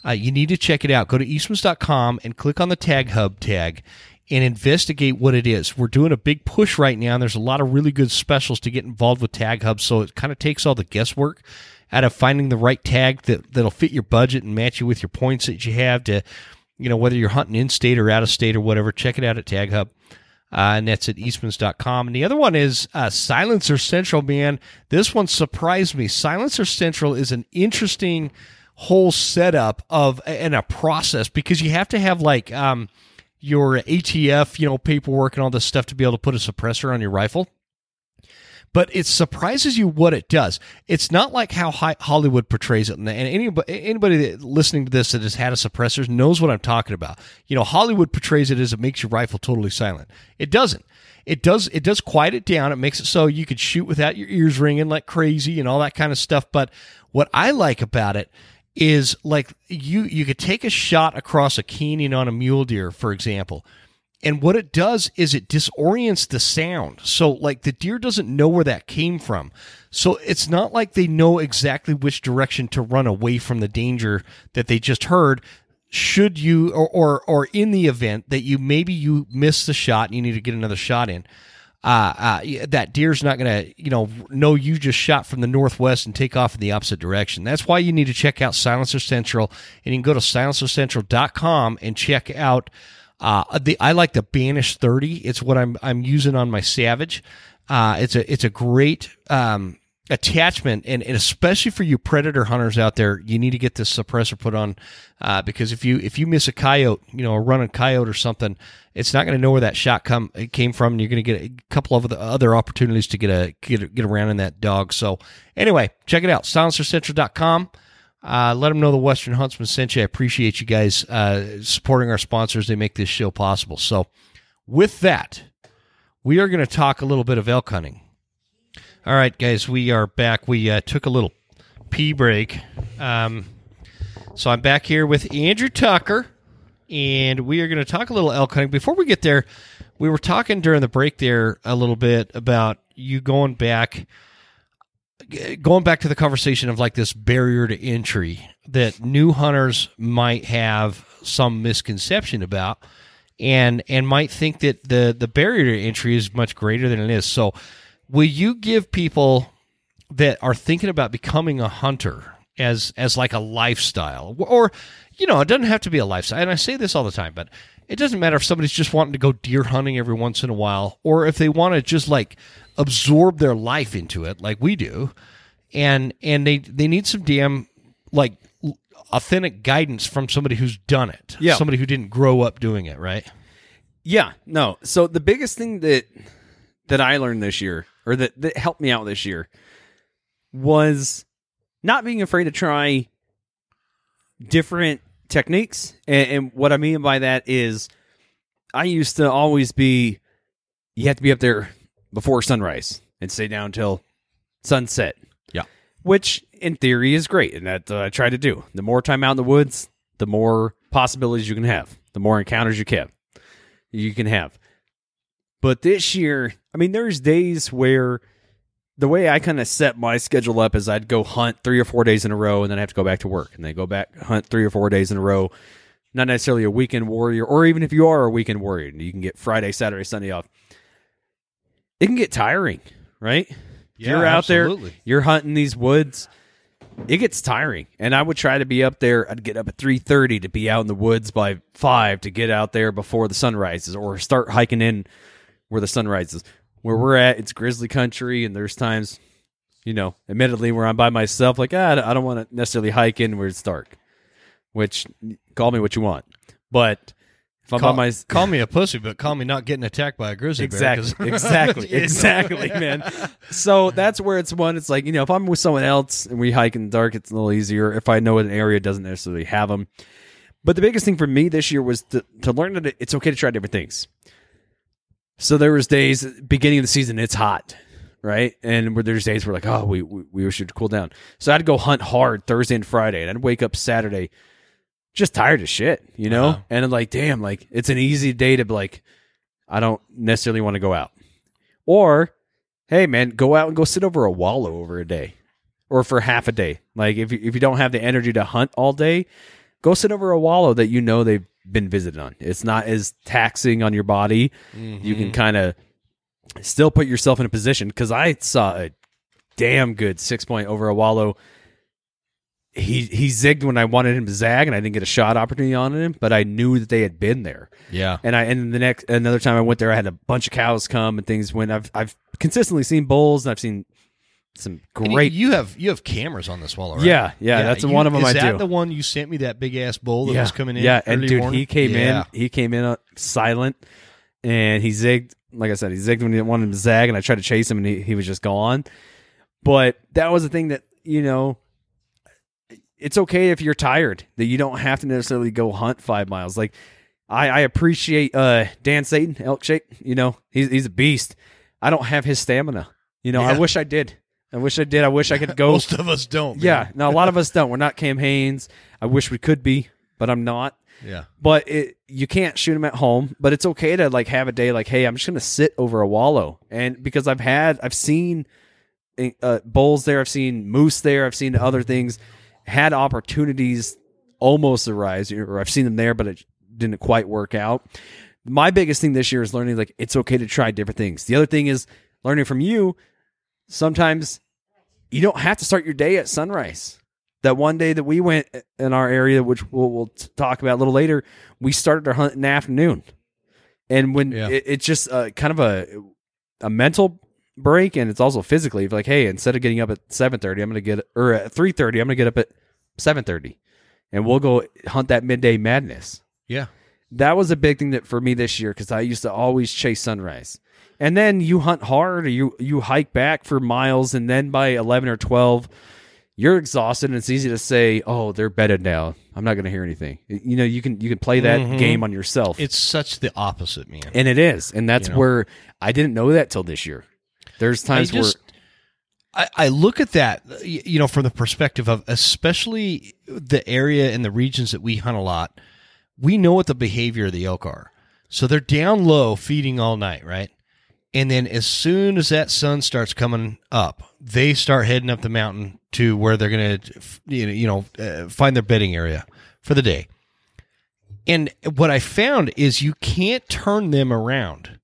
uh, you need to check it out. Go to eastmans.com and click on the Tag Hub tag and investigate what it is. We're doing a big push right now, and there's a lot of really good specials to get involved with Tag Hub. So it kind of takes all the guesswork out of finding the right tag that that'll fit your budget and match you with your points that you have to, you know, whether you're hunting in state or out of state or whatever. Check it out at Tag Hub. Uh, and that's at eastmans.com. And the other one is uh, Silencer Central, man. This one surprised me. Silencer Central is an interesting whole setup of and a process because you have to have like um, your ATF, you know, paperwork and all this stuff to be able to put a suppressor on your rifle but it surprises you what it does. It's not like how Hollywood portrays it, and anybody listening to this that has had a suppressor knows what I'm talking about. You know, Hollywood portrays it as it makes your rifle totally silent. It doesn't. It does. It does quiet it down. It makes it so you could shoot without your ears ringing like crazy and all that kind of stuff. But what I like about it is like you you could take a shot across a canyon on a mule deer, for example. And what it does is it disorients the sound. So, like, the deer doesn't know where that came from. So, it's not like they know exactly which direction to run away from the danger that they just heard. Should you, or, or, or in the event that you maybe you miss the shot and you need to get another shot in, uh, uh, that deer's not going to, you know, know you just shot from the northwest and take off in the opposite direction. That's why you need to check out Silencer Central, and you can go to silencercentral.com and check out. Uh, the I like the Banish 30. It's what I'm I'm using on my Savage. Uh, it's a it's a great um, attachment, and, and especially for you predator hunters out there, you need to get this suppressor put on uh, because if you if you miss a coyote, you know, a running coyote or something, it's not going to know where that shot come it came from, and you're going to get a couple of the other opportunities to get a get get around in that dog. So anyway, check it out, silencercentral.com. Uh, let them know the Western Huntsman sent you. I appreciate you guys uh, supporting our sponsors. They make this show possible. So, with that, we are going to talk a little bit of elk hunting. All right, guys, we are back. We uh, took a little pee break. Um, so, I'm back here with Andrew Tucker, and we are going to talk a little elk hunting. Before we get there, we were talking during the break there a little bit about you going back going back to the conversation of like this barrier to entry that new hunters might have some misconception about and and might think that the the barrier to entry is much greater than it is. So will you give people that are thinking about becoming a hunter as as like a lifestyle? Or you know it doesn't have to be a lifestyle and i say this all the time but it doesn't matter if somebody's just wanting to go deer hunting every once in a while or if they want to just like absorb their life into it like we do and and they they need some damn like authentic guidance from somebody who's done it Yeah. somebody who didn't grow up doing it right Yeah, no. So the biggest thing that that I learned this year, or that that helped me out this year, was not being afraid to try different techniques. And, and what I mean by that is, I used to always be, you have to be up there before sunrise and stay down until sunset. Yeah. which in theory is great, and that uh, I try to do. The more time out in the woods, the more possibilities you can have, the more encounters you can you can have. But this year, I mean, there's days where the way I kind of set my schedule up is I'd go hunt three or four days in a row, and then I have to go back to work, and then go back hunt three or four days in a row. Not necessarily a weekend warrior, or even if you are a weekend warrior, you can get Friday, Saturday, Sunday off. It can get tiring, right? If you're out there, you're hunting these woods. it gets tiring. And I would try to be up there. I'd get up at three thirty to be out in the woods by five to get out there before the sun rises, or start hiking in where the sun rises. Where we're at, it's grizzly country, and there's times, you know, admittedly, where I'm by myself, like ah, I don't want to necessarily hike in where it's dark. Which call me what you want, but if I'm Call, by my call me a pussy, but call me not getting attacked by a grizzly bear. Exactly. 'cause- exactly. <laughs> Exactly, man. So that's where it's one. It's like you know, if I'm with someone else and we hike in the dark, it's a little easier. If I know an area doesn't necessarily have them. But the biggest thing for me this year was to, to learn that it's okay to try different things. So there was days beginning of the season, it's hot, right? And where there's days where like, oh, we, we we should cool down. So I'd go hunt hard Thursday and Friday, and I'd wake up Saturday just tired as shit, you know? Uh-huh. And I'm like, damn, like it's an easy day to be like, I don't necessarily want to go out. Or, hey man, go out and go sit over a wallow over a day. Or for half a day. Like if you if you don't have the energy to hunt all day, go sit over a wallow that you know they've been visited on. It's not as taxing on your body. You can kind of still put yourself in a position because I saw a damn good six point over a wallow. He he zigged when I wanted him to zag, and I didn't get a shot opportunity on him. But I knew that they had been there, Yeah. and I and the next another time I went there, I had a bunch of cows come and things. When I've I've consistently seen bulls, and I've seen some And great. You have you have cameras on this wall, right? Yeah, yeah, that's you- one of them Is I that do. the one you sent me? That big ass bull that yeah, was coming in. Yeah, and dude, morning? he came Yeah. in. He came in uh, silent, and he zigged. Like I said, he zigged when he didn't want him to zag, and I tried to chase him, and he, he was just gone. But that was the thing that you know. It's okay if you're tired that you don't have to necessarily go hunt five miles. Like I, I appreciate uh, Dan Staton, Elk Shape. You know, he's he's a beast. I don't have his stamina. You know, I wish I did. I wish I did. I wish I could <laughs> go. Most of us don't. man. yeah. Now a lot of <laughs> us don't. We're not Cam Hanes. I wish we could be, but I'm not Yeah. but it, you can't shoot them at home but it's okay to like have a day like hey i'm just gonna sit over a wallow and because i've had i've seen uh, bulls there i've seen moose there i've seen other things had opportunities almost arise or i've seen them there but it didn't quite work out. My biggest thing this year is learning like it's okay to try different things. The other thing is learning from you sometimes you don't have to start your day at sunrise. That one day that we went in our area, which we'll, we'll talk about a little later, we started our hunt in the afternoon, and when Yeah. it, it's just uh, kind of a a mental break, and it's also physically like, hey, instead of getting up at seven thirty, I'm gonna get or at three thirty, I'm gonna get up at seven thirty, and we'll go hunt that midday madness. Yeah. That was a big thing that for me this year because I used to always chase sunrise, and then you hunt hard or you you hike back for miles, and then by eleven or twelve, you're exhausted, and it's easy to say, "Oh, they're bedded now. I'm not going to hear anything." You know, you can you can play that Mhm. game on yourself, It's such the opposite, man. and it is, and that's You know? where I didn't know that till this year. There's times I just, I, I look at that, you know, from the perspective of especially the area and the regions that we hunt a lot. We know what the behavior of the elk are, so they're down low feeding all night, right? And then as soon as that sun starts coming up, they start heading up the mountain to where they're going to, you know, you know uh, find their bedding area for the day. And what I found is you can't turn them around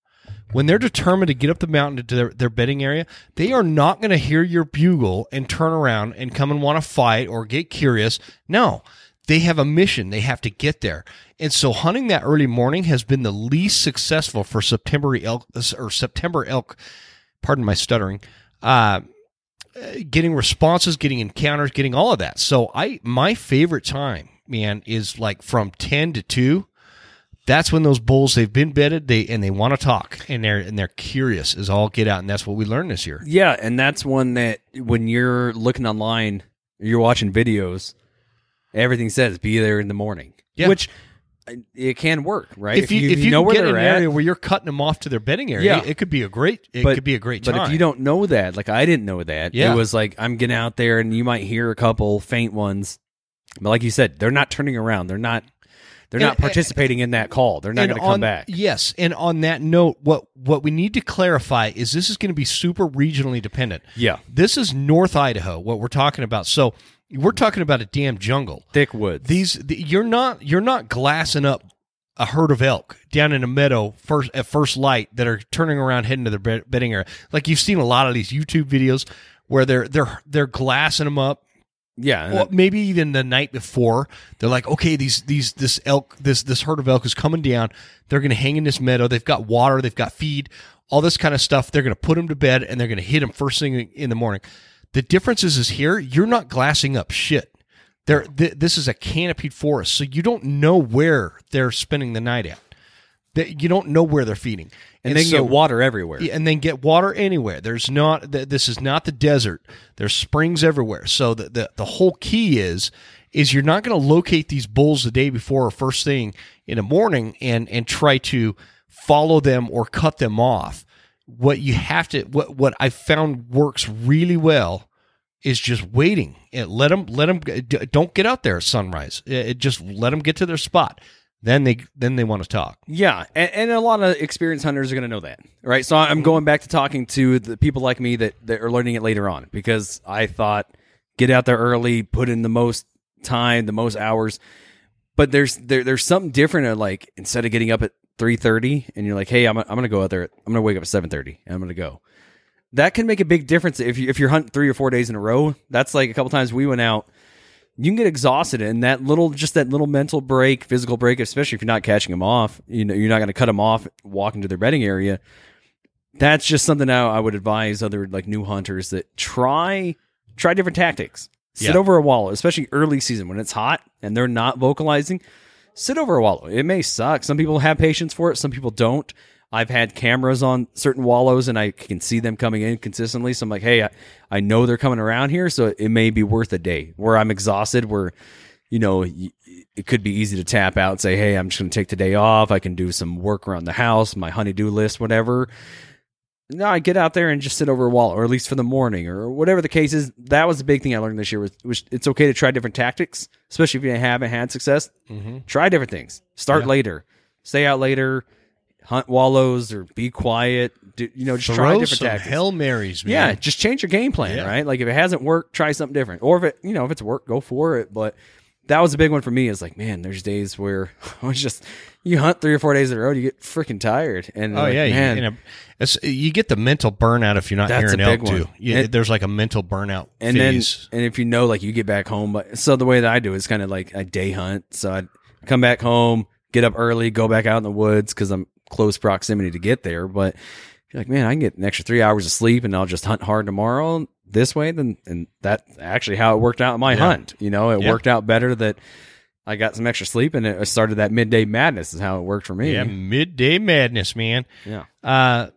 when they're determined to get up the mountain to their, their bedding area, they are not going to hear your bugle and turn around and come and want to fight or get curious. No, they have a mission. They have to get there. And so hunting that early morning has been the least successful for September elk or September elk. Pardon my stuttering. Uh, getting responses, getting encounters, getting all of that. So I, my favorite time, man, is like from 10 to 2 that's when those bulls they've been bedded they and they want to talk and they're and they're curious as all get out and that's what we learned this year Yeah, and that's one that when you're looking online, you're watching videos, everything says be there in the morning. Yeah. Which uh, it can work, right? if you if you, know can where get in they're an at, area where you're cutting them off to their bedding area Yeah. it could be a great it But- could be a great but time if you don't know that, like I didn't know that, Yeah. it was like I'm getting out there and you might hear a couple faint ones, but like you said, they're not turning around. They're not. They're And- not participating in that call. They're not going to come back. Yes, and on that note, what what we need to clarify is this is going to be super regionally dependent. Yeah, This is North Idaho, what we're talking about. So we're talking about a damn jungle. thick woods. These the, you're not you're not glassing up a herd of elk down in a meadow first at first light that are turning around heading to their bedding area. Like you've seen a lot of these YouTube videos where they're they're they're glassing them up Yeah, Well, maybe even the night before, they're like, okay, these these this elk, this this herd of elk is coming down. They're going to hang in this meadow. They've got water. They've got feed. All this kind of stuff. They're going to put them to bed and they're going to hit them first thing in the morning. The difference is, is here you're not glassing up shit. There, th- this is a canopied forest, so you don't know where they're spending the night at. That you don't know where they're feeding, and they can so- get water everywhere. and then get water anywhere. There's not. This is not the desert. There's springs everywhere. So the the, the whole key is is you're not going to locate these bulls the day before or first thing in the morning and and try to follow them or cut them off. What you have to what what I found works really well is just waiting and let them let them don't get out there at sunrise. It, it just let them get to their spot. Then they then they want to talk. Yeah, and, and a lot of experienced hunters are going to know that, right? So I'm going back to talking to the people like me that, that are learning it later on because I thought get out there early, put in the most time, the most hours. But there's there, there's something different. At like instead of getting up at three thirty and you're like, hey, I'm I'm going to go out there. I'm going to wake up at seven thirty and I'm going to go. That can make a big difference if you if you're hunting three or four days in a row. That's like a couple times we went out you can get exhausted and that little just that little mental break physical break especially if you're not catching them off you know you're not going to cut them off walking to their bedding area. That's just something now i would advise other like new hunters that try try different tactics. Sit Yeah. over a wallow especially early season when it's hot and they're not vocalizing. Sit over a wallow. It may suck. Some people have patience for it. Some people don't I've had cameras on certain wallows and I can see them coming in consistently. So I'm like, hey, I, I know they're coming around here, so it may be worth a day where I'm exhausted, where, you know, it could be easy to tap out and say, hey, I'm just going to take the day off. I can do some work around the house, my honeydew list, whatever. No, I get out there and just sit over a wall, or at least for the morning, or whatever the case is. That was the big thing I learned this year. Was, was it's okay to try different tactics, especially if you haven't had success. Mm-hmm. Try different things. Start Yeah. later. Stay out later. Hunt wallows or be quiet. Do, you know, just try Throw different some tactics. hail marys, man. Yeah, just change your game plan, Yeah. right? Like if it hasn't worked, try something different. Or if it, you know, if it's worked, go for it. But that was a big one for me. Is like, man, there's days where <laughs> I was just you hunt three or four days in a row, you get freaking tired. And Oh like, yeah, man, you, and a, it's, you get the mental burnout if you're not hearing elk too. Yeah, And- there's like a mental burnout and phase. then and if you know, like you get back home, but so the way that I do is kind of like a day hunt. So I'd come back home, get up early, go back out in the woods because I'm close proximity to get there. But you're like, man, I can get an extra three hours of sleep, and I'll just hunt hard tomorrow this way. Then and that actually how it worked out in my Yeah. hunt. You know, it Yeah. worked out better that. I got some extra sleep and it started that midday madness is how it worked for me. yeah, midday madness, man. Yeah. Uh,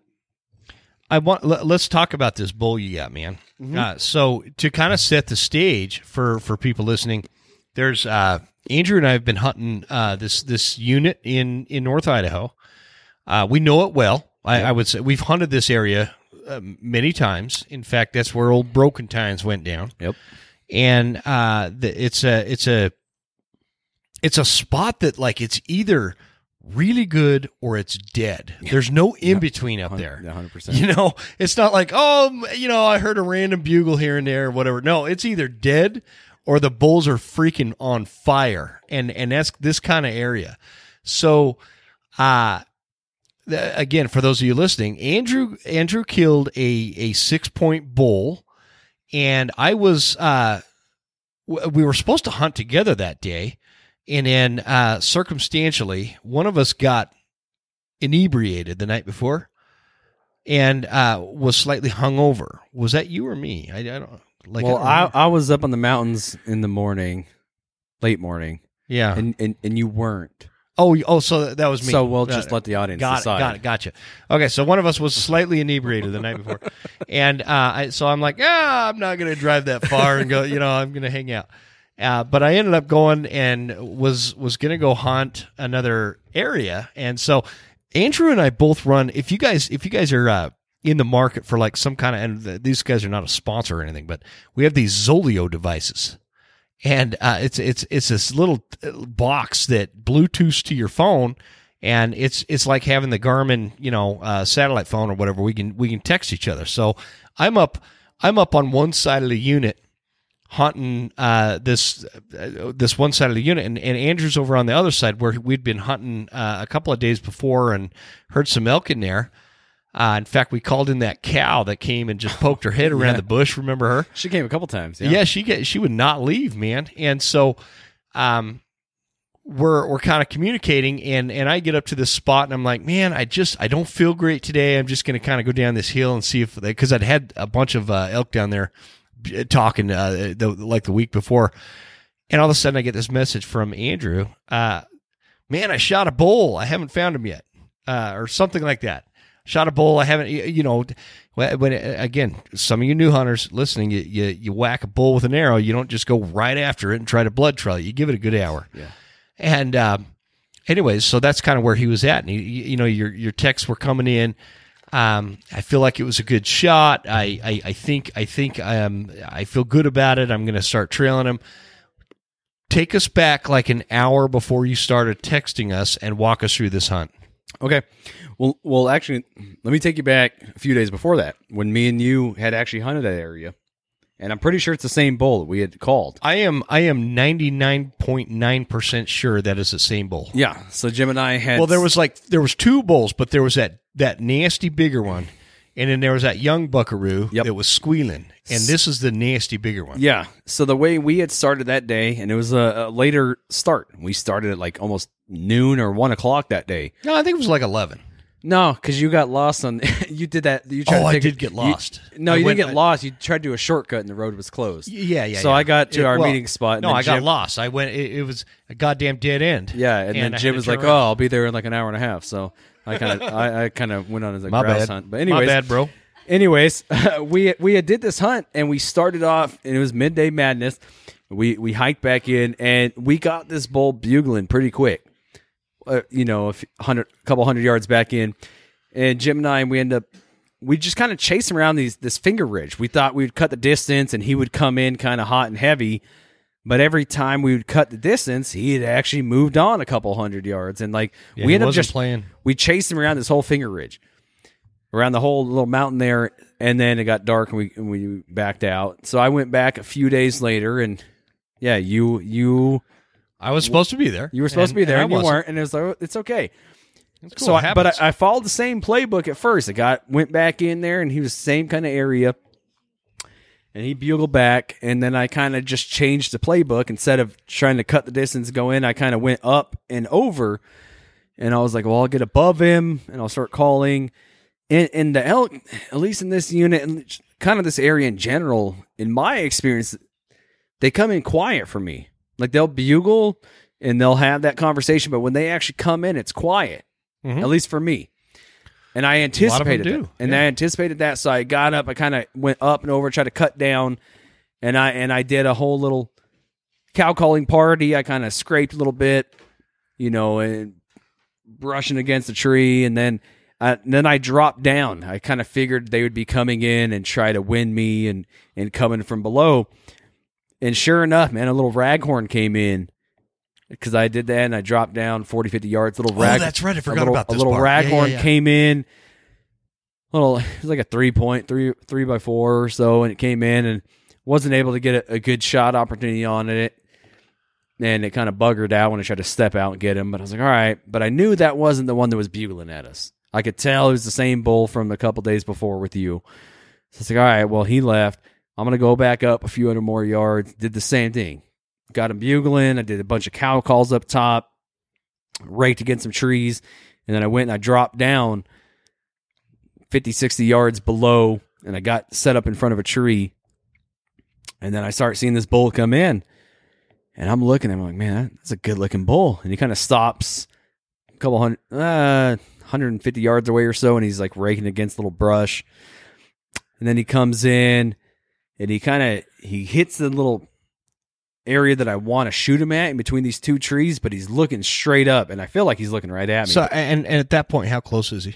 I want let, us talk about this bull you got, man. Mm-hmm. Uh, so to kind of set the stage for for people listening, there's uh, Andrew and I have been hunting uh, this this unit in in North Idaho. Uh, we know it well. I, I would say we've hunted this area uh, many times. In fact, that's where old Broken Tines went down. Yep. and uh, the, it's a it's a it's a spot that like it's either really good or it's dead. There's no in between up there. 100%. You know, it's not like oh, you know, I heard a random bugle here and there or whatever. No, it's either dead or the bulls are freaking on fire, and and that's this kind of area. So, uh again, for those of you listening, Andrew Andrew killed a a six point bull, and I was uh w- we were supposed to hunt together that day, and then uh circumstantially, one of us got inebriated the night before, and uh was slightly hungover. Was that you or me? I, I don't like. well, I, I. I was up on the mountains in the morning, late morning, yeah. and, and, and you weren't. Oh, oh, so that was me. So we'll just let the audience Got decide. it. Got it. Gotcha. Okay, so one of us was slightly inebriated the night before, <laughs> and uh, I, so I'm like, ah, I'm not going to drive that far and go. You know, I'm going to hang out. Uh, but I ended up going and was was going to go haunt another area, and so Andrew and I both run. If you guys, if you guys are uh, in the market for like some kind of, and these guys are not a sponsor or anything, but we have these Zoleo devices and uh, it's it's it's this little uh, box that Bluetooths to your phone, and it's it's like having the Garmin, you know, uh, satellite phone or whatever. We can we can text each other. So I'm up I'm up on one side of the unit hunting uh, this uh, this one side of the unit, and, and Andrew's over on the other side where we'd been hunting uh, a couple of days before and heard some elk in there. Uh, in fact, we called in that cow that came and just poked her head around Yeah. the bush. Remember her? She came a couple times. Yeah, Yeah. she get she would not leave, man. And so um we're we're kind of communicating and and I get up to this spot and I'm like, "Man, I just I don't feel great today. I'm just going to kind of go down this hill and see if they cuz I'd had a bunch of uh, elk down there talking uh the, like the week before. And all of a sudden I get this message from Andrew, uh man, I shot a bull. I haven't found him yet. Uh or something like that. Shot a bull. I haven't, you know, when, when again, some of you new hunters listening, you, you you whack a bull with an arrow. You don't just go right after it and try to blood trail. it. You give it a good hour. Yeah. And um, anyways, so that's kind of where he was at. And he, you you know, your your texts were coming in. Um, I feel like it was a good shot. I I, I think I think um I feel good about it. I'm going to start trailing him. Take us back like an hour before you started texting us and walk us through this hunt. Okay. Well, well, actually, let me take you back a few days before that when me and you had actually hunted that area, and I'm pretty sure it's the same bull that we had called. I am I am 99.9% sure that is the same bull. Yeah. So Jim and I had. Well, there was like there was two bulls, but there was that that nasty bigger one, and then there was that young buckaroo Yep. that was squealing, and this is the nasty bigger one. Yeah. So the way we had started that day, and it was a, a later start. We started at like almost noon or one o'clock that day. No, I think it was like eleven. No, because you got lost on. <laughs> you did that. You tried Oh, to I take a- did get you- lost. no, I you went- didn't get lost. You tried to do a shortcut, and the road was closed. Yeah, yeah. So yeah. I got to It- our well, meeting spot. and No, then I got lost. I went. It, it was a goddamn dead end. Yeah, and, then I Jim was like, turn "Oh. I'll be there in like an hour and a half." So I kind of, <laughs> I, I kind of went on as a My grouse bad. hunt. But anyways, My bad, bro. anyways, <laughs> we we had did this hunt and we started off and it was midday madness. We we hiked back in and we got this bull bugling pretty quick. Uh, you know, a hundred, couple hundred yards back in, and Jim and I we end up we just kind of chased him around these this finger ridge. We thought we'd cut the distance and he would come in kind of hot and heavy. But every time we would cut the distance, he had actually moved on a couple hundred yards, and like Yeah, we ended up just playing. we chased him around this whole finger ridge, around the whole little mountain there, and then it got dark and we and we backed out. So I went back a few days later, and yeah, you you I was supposed to be there. you were supposed And- to be there, and and, you wasn't. weren't, and it was like "Oh, it's okay. It's cool. So, It I, but. I, I followed the same playbook at first. I got went back in there, and he was the same kind of area, and he bugled back, and then I kind of just changed the playbook instead of trying to cut the distance, go in. I kind of went up and over, and I was like, well, I'll get above him, and I'll start calling. And, and the elk, at least in this unit, and kind of this area in general, in my experience, they come in quiet for me. Like they'll bugle and they'll have that conversation, but when they actually come in, it's quiet Mhm. at least for me. And I lot of them anticipated that. And yeah. I anticipated that, so I got up. I kind of went up and over, tried to cut down, and I and I did a whole little cow calling party. I kind of scraped a little bit, you know, and brushing against the tree, and then and then I dropped down. I kind of figured they would be coming in and try to win me and and coming from below. And sure enough, man, a little raghorn came in because I did that and I dropped down 40, 50 yards. Little Oh, rag, that's right. I a forgot little, about this a little part. Yeah, yeah, raghorn yeah. came in. Little, it was like a three point, three three by four or so, and it came in and wasn't able to get a, a good shot opportunity on it. And it kind of buggered out when I tried to step out and get him. But I was like, all right. But I knew that wasn't the one that was bugling at us. I could tell it was the same bull from a couple days before with you. So it's like, all right, well, he left. I'm gonna go back up a few hundred more yards. Did the same thing. Got him bugling. I did a bunch of cow calls up top, raked against some trees, and then I went and I dropped down 50, 60 yards below, and I got set up in front of a tree. And then I start seeing this bull come in, and I'm looking. I'm like, man, that's a good looking bull. And he kind of stops a couple hundred, uh, 150 yards away or so, and he's like raking against little brush. And then he comes in, and he kind of he hits the little area that I want to shoot him at in between these two trees, but he's looking straight up, and I feel like he's looking right at me. So and, and at that point, how close is he?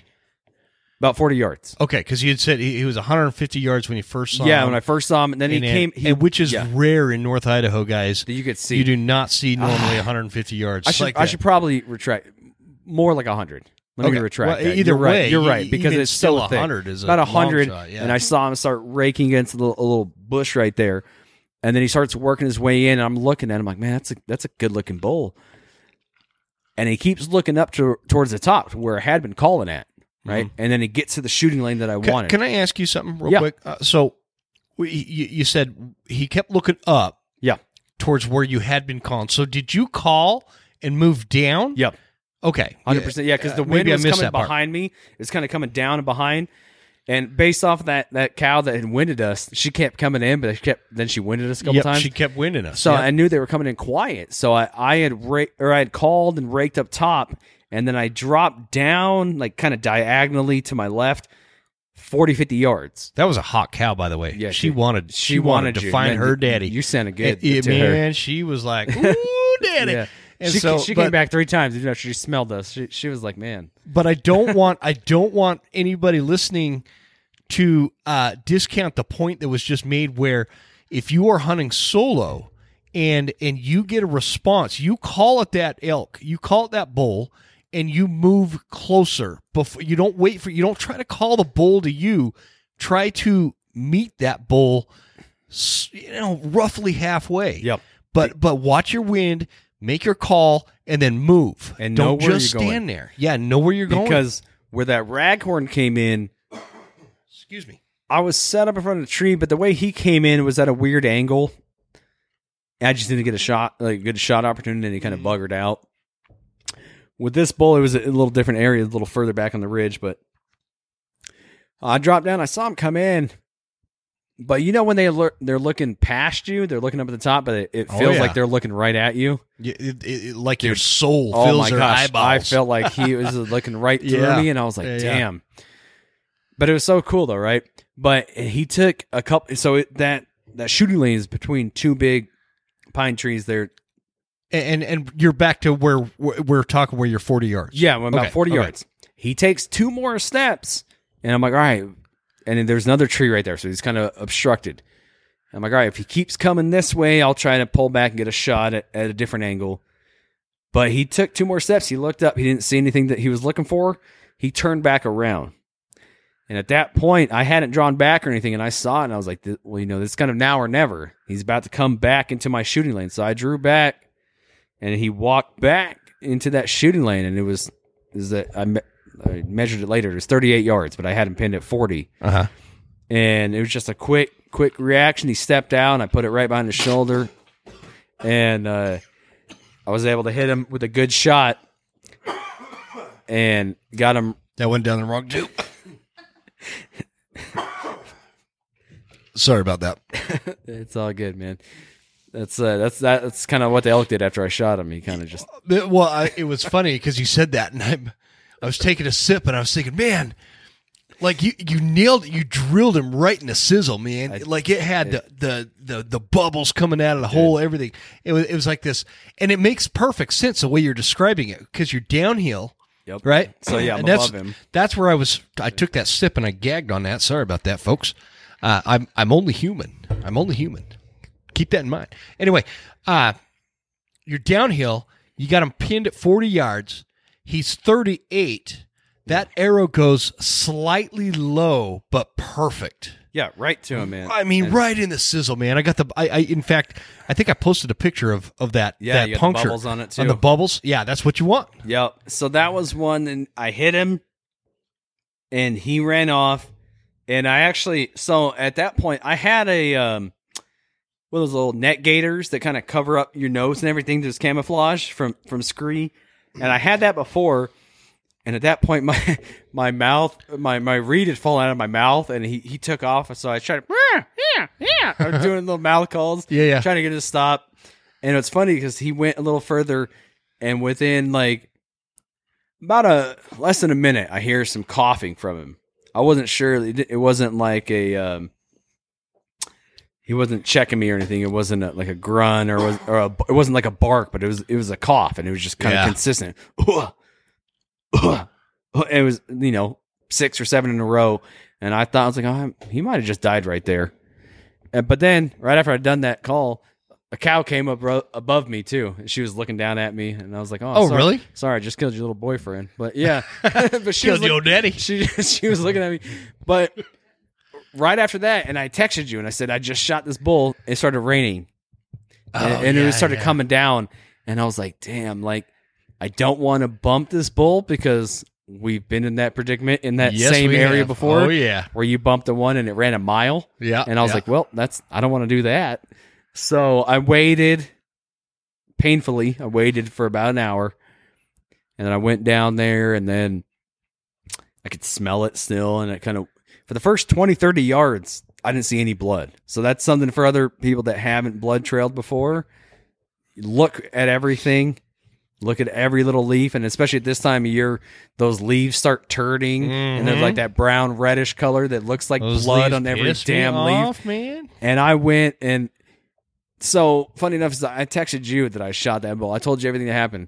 about 40 yards. Okay, because you had said he, he was 150 yards when you first saw yeah, him. Yeah, when I first saw him, and then he and, came. He, and which is yeah. rare in North Idaho, guys. that you could see. You do not see normally 150 ah. yards. I should like I should probably retract more like 100. Let me Okay. retract. Well, either you're right. way, you're e- right because it's still thick. 100 is a about long 100 yeah. and I saw him start raking against a little, a little bush right there, and then he starts working his way in. And I'm looking at him like, man, that's a that's a good looking bull, and he keeps looking up to towards the top where I had been calling at. right? And then it gets to the shooting lane that I Can, wanted. can I ask you something real Yeah. quick? Uh, so, we, you, you said he kept looking up yeah, towards where you had been calling. So, did you call and move down? yep. Okay. Hundred percent, yeah. Because Uh, the wind maybe I was missed coming that part. behind me. It's kind of coming down and behind, and based off of that that cow that had winded us, she kept coming in, but she kept then she winded us a couple Yep, times. she kept winning us. so Yep. I knew they were coming in quiet. So I I had ra- or I had called and raked up top, and then I dropped down like kind of diagonally to my left, 40, 50 yards. that was a hot cow, by the way. Yeah, she dude. wanted she, wanted, to you. find Man, her you- daddy. You sounded good to her. man, she was like, "Ooh, <laughs> daddy." Yeah. And she so, she but, came back three times. You know, she smelled us. She, she was like, "Man, but I don't <laughs> want I don't want anybody listening to uh, discount the point that was just made where if you are hunting solo and and you get a response, you call it that elk, you call it that bull, and you move closer before you don't wait for you don't try to call the bull to you, try to meet that bull, you know, roughly halfway. Yep. But but watch your wind, make your call, and then move. And know don't where just you're going. stand there. Yeah, know where you're going. because where that raghorn came in, excuse me. I was set up in front of the tree, but the way he came in was at a weird angle. I just didn't get a shot, like a good shot opportunity, and he kind of mm-hmm. buggered out. With this bull, it was a little different area, a little further back on the ridge, but I dropped down. I saw him come in, but you know when they look, they're looking past you, they're looking up at the top, but it, it Oh, feels yeah. like they're looking right at you. Yeah, it, it, like your soul Oh fills your gosh, eyeballs. I felt like he <laughs> was looking right through Yeah. me, and I was like. "Damn!" But it was so cool, though, right? But he took a couple. So it, that that shooting lane is between two big pine trees. There, and and you're back to where we're talking where you're 40 yards. yeah, about Okay, forty okay. yards. He takes two more steps, and I'm like, "All right." And there's another tree right there, so he's kind of obstructed. I'm like, "All right, if he keeps coming this way, I'll try to pull back and get a shot at, at a different angle." But he took two more steps. He looked up. He didn't see anything that he was looking for. He turned back around. And at that point, I hadn't drawn back or anything, and I saw it, and I was like, "Well, you know, this is kind of now or never. He's about to come back into my shooting lane." So I drew back, and he walked back into that shooting lane, and it was is that I, I measured it later. It was 38 yards, but I had him pinned at 40, Uh huh. and it was just a quick, quick reaction. He stepped down. I put it right behind his shoulder, and uh, I was able to hit him with a good shot, and got him That went down the wrong tube. Sorry about that. <laughs> It's all good, man. That's uh, that's that, that's kind of what the elk did after I shot him. He kind of just Well, I, it was funny because you said that, and I, I was taking a sip, and I was thinking, man, like you, you nailed it. You drilled him right in the sizzle, man. like it had the, the the the bubbles coming out of the hole, everything. It was it was like this, and it makes perfect sense the way you're describing it because you're downhill, Yep. right? So, yeah, I'm and that's, above him. That's where I was. I took that sip and I gagged on that. Sorry about that, folks. Uh, I'm I'm only human. I'm only human. Keep that in mind. Anyway, uh, you're downhill. You got him pinned at 40 yards. He's 38. That arrow goes slightly low, but perfect. yeah, right to him, man. I mean, And- right in the sizzle, man. I got the. I, I in fact, I think I posted a picture of of that. Yeah, that you got the puncture bubbles on it, On the bubbles, yeah, that's what you want. Yep. So that was one, and I hit him, and he ran off. And I actually, so at that point, I had a um, one of those little net gaiters that kind of cover up your nose and everything, just camouflage from from scree. And I had that before, and at that point, <laughs> my my mouth, my my reed had fallen out of my mouth, and he he took off. So I tried, yeah, yeah, yeah. I was doing little mouth calls, Yeah, yeah. trying to get him to stop. And it's funny because he went a little further, and within like about a less than a minute, I hear some coughing from him. I wasn't sure. It, it wasn't like a. Um, he wasn't checking me or anything. It wasn't a, like a grunt or was or a, it wasn't like a bark, but it was it was a cough, and it was just kind of consistent. <laughs> It was you know six or seven in a row, and I thought I was like, oh, he might have just died right there. And, but then right after I'd done that call, a cow came up ro- above me too, and she was looking down at me, and I was like, "Oh, Oh, sorry- really? Sorry, I just killed your little boyfriend." But yeah, <laughs> <laughs> but she Killed was your daddy. She she was looking at me, but right after that, and I texted you and I said I just shot this bull. It started raining, and, Oh, and yeah, it started yeah. coming down, and I was like, "Damn!" Like I don't want to bump this bull because we've been in that predicament in that Yes, same area have. Oh, before. Oh, yeah. where you bumped the one and it ran a mile. Yeah. And I was yeah. like, well, that's I don't want to do that. So I waited painfully. I waited for about an hour. And then I went down there and then I could smell it still and it kind of for the first 20 30 yards I didn't see any blood. So that's something for other people that haven't blood trailed before. Look at everything. Look at every little leaf, and especially at this time of year, those leaves start turning, and there's like mm-hmm. that brown reddish color that looks like Those blood on every damn leaf. man. And I went and so funny enough is I texted you that I shot that bull. I told you everything that happened.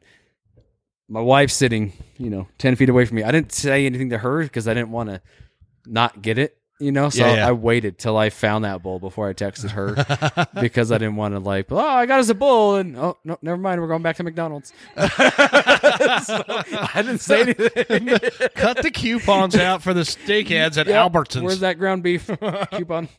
My wife's sitting, you know, ten feet away from me. I didn't say anything to her because I didn't want to not get it, you know. So Yeah, yeah. I waited till I found that bull before I texted her <laughs> because I didn't want to like, oh, I got us a bull, and oh no, never mind, we're going back to McDonald's. <laughs> So, I didn't say anything. <laughs> Cut the coupons out for the steak ads at Yep. Albertsons. Where's that ground beef coupon?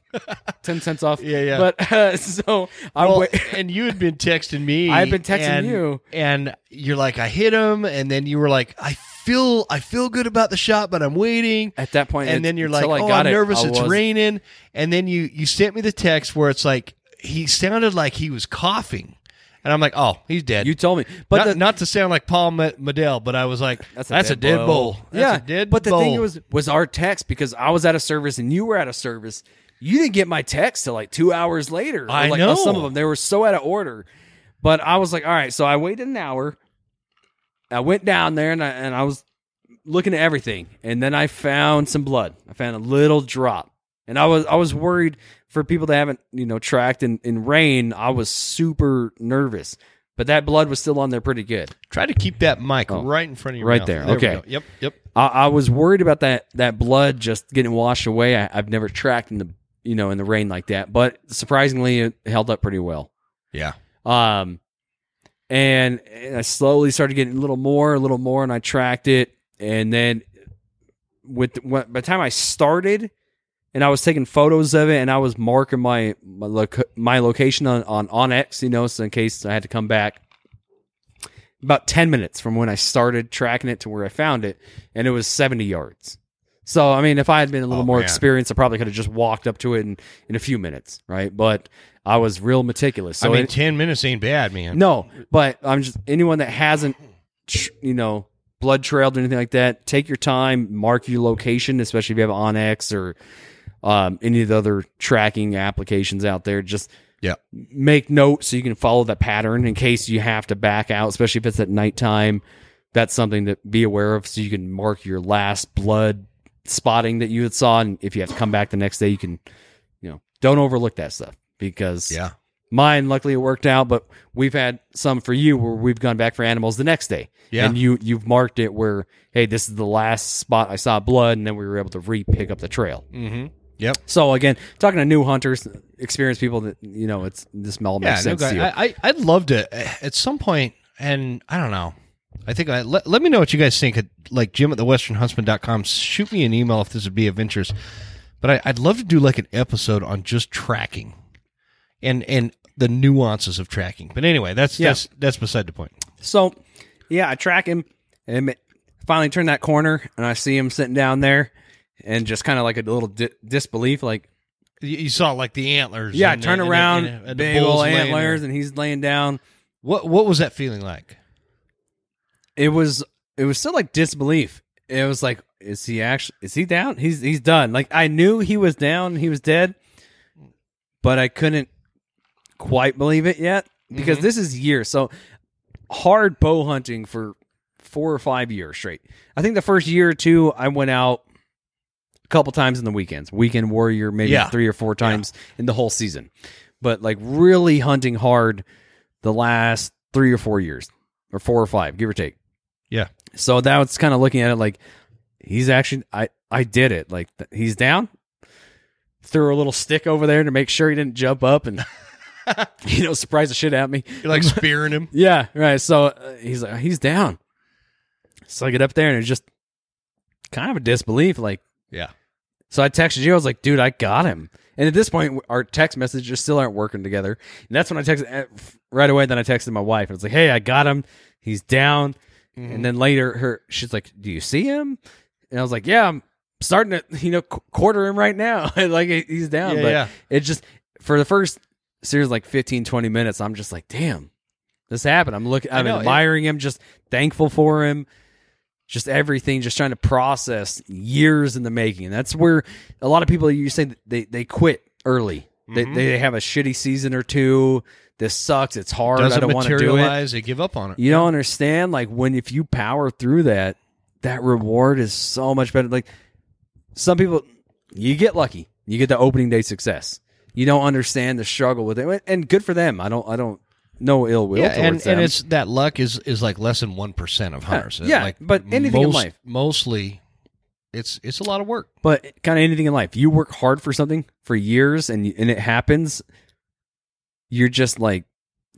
Ten cents off. Yeah, yeah. But uh, so I Well, wait. and you had been texting me. I had been texting and- you. and you're like, I hit him, and then you were like, I feel, I feel good about the shot, but I'm waiting. At that point, And it- then you're like, until I oh, got I'm it, nervous. I It's was- raining. And then you you sent me the text where it's like he sounded like he was coughing, and I'm like, oh, he's dead. You told me, but not, the, not to sound like Paul Ma- Medell, but I was like, that's a, a dead, bull. bull. That's yeah, a dead but the thing was, was our text because I was out of service and you were out of service. You didn't get my text till like two hours later. Or, I like, know. some of them they were so out of order. But I was like, all right, so I waited an hour. I went down there and I, and I was looking at everything, and then I found some blood. I found a little drop, and I was I was worried for people that haven't you know tracked in in rain. I was super nervous, but that blood was still on there pretty good. Try to keep that mic Oh. right in front of your Right mouth. there. we Okay. Yep. Yep. I, I was worried about that that blood just getting washed away. I, I've never tracked in the you know in the rain like that, but surprisingly, it held up pretty well. Yeah. Um, and, and I slowly started getting a little more, a little more, and I tracked it. And then with when, by the time I started, and I was taking photos of it, and I was marking my my, loc- my location on on onX, you know, so in case I had to come back. About ten minutes from when I started tracking it to where I found it, and it was seventy yards. So I mean, if I had been a little Oh, more man. experienced, I probably could have just walked up to it in, in a few minutes, right? But I was real meticulous. So I mean, it- ten minutes ain't bad, man. no, but I'm just anyone that hasn't, you know, blood trailed or anything like that. Take your time, mark your location, especially if you have onX or um, any of the other tracking applications out there. Just Yeah. make note so you can follow that pattern in case you have to back out, especially if it's at nighttime. That's something to be aware of, so you can mark your last blood spotting that you had saw, and if you have to come back the next day, you can, you know, don't overlook that stuff because Yeah. Mine, luckily, it worked out, but we've had some for you where we've gone back for animals the next day. Yeah. And you you've marked it where, hey, this is the last spot I saw blood, and then we were able to re pick up the trail. Mm-hmm. Yep. So again, talking to new hunters, experienced people that you know, it's this all Yeah, makes no, sense guy- to you. I, I, I'd love to uh, at some point, and I don't know. I think I let, let me know what you guys think. At, like Jim at the westernhuntsman.com. Shoot me an email if this would be of interest. But I, I'd love to do like an episode on just tracking, and and the nuances of tracking. But anyway, that's Yeah. that's that's beside the point. So, yeah, I track him and finally turn that corner and I see him sitting down there and just kind of like a little di- disbelief, like, You, you saw like the antlers. yeah, turn and- around, and- and the big old there. antlers, and he's laying down. What what was that feeling like? It was, it was still like disbelief. It was like, is he actually, is he down? He's, he's done. Like, I knew he was down, he was dead, but I couldn't quite believe it yet because Mhm. this is years. So, hard bow hunting for four or five years straight. I think the first year or two, I went out a couple times in the weekends. Weekend warrior, maybe Yeah. three or four times in the whole season. But like really hunting hard the last three or four years, or four or five, give or take. Yeah. So that's kind of looking at it like he's actually I I did it. Like he's down. Threw a little stick over there to make sure he didn't jump up and <laughs> <laughs> you know surprise the shit out of me. You're like spearing him. <laughs> Yeah, right. So uh, he's like, he's down. So I get up there and it's just kind of a disbelief. Like, Yeah. so I texted you. I was like, dude, I got him. And at this point, our text messages still aren't working together. And that's when I texted uh, right away. Then I texted my wife. I was like, hey, I got him. He's down. Mhm. And then later, her she's like, "Do you see him?" And I was like, "Yeah, I'm starting to you know qu- quarter him right now. <laughs> like he's down." Yeah, but yeah. it just for the first series like 15 20 minutes i'm just like damn this happened. I'm looking i'm know, it- admiring him just thankful for him just everything just trying to process years in the making. That's where a lot of people you say they they quit early. They, Mhm. they have a shitty season or two. This sucks. It's hard. I Doesn't don't want to do it. They give up on it. you don't understand like when if you power through that that reward is so much better. Like some people you get lucky. You get the opening day success you don't understand the struggle with it and good for them i don't i don't no ill will yeah, and, them and it's that luck is is like less than one percent of hunters. yeah, like but anything in life. mostly, it's it's a lot of work. but kind of anything in life you work hard for something for years and and it happens you're just like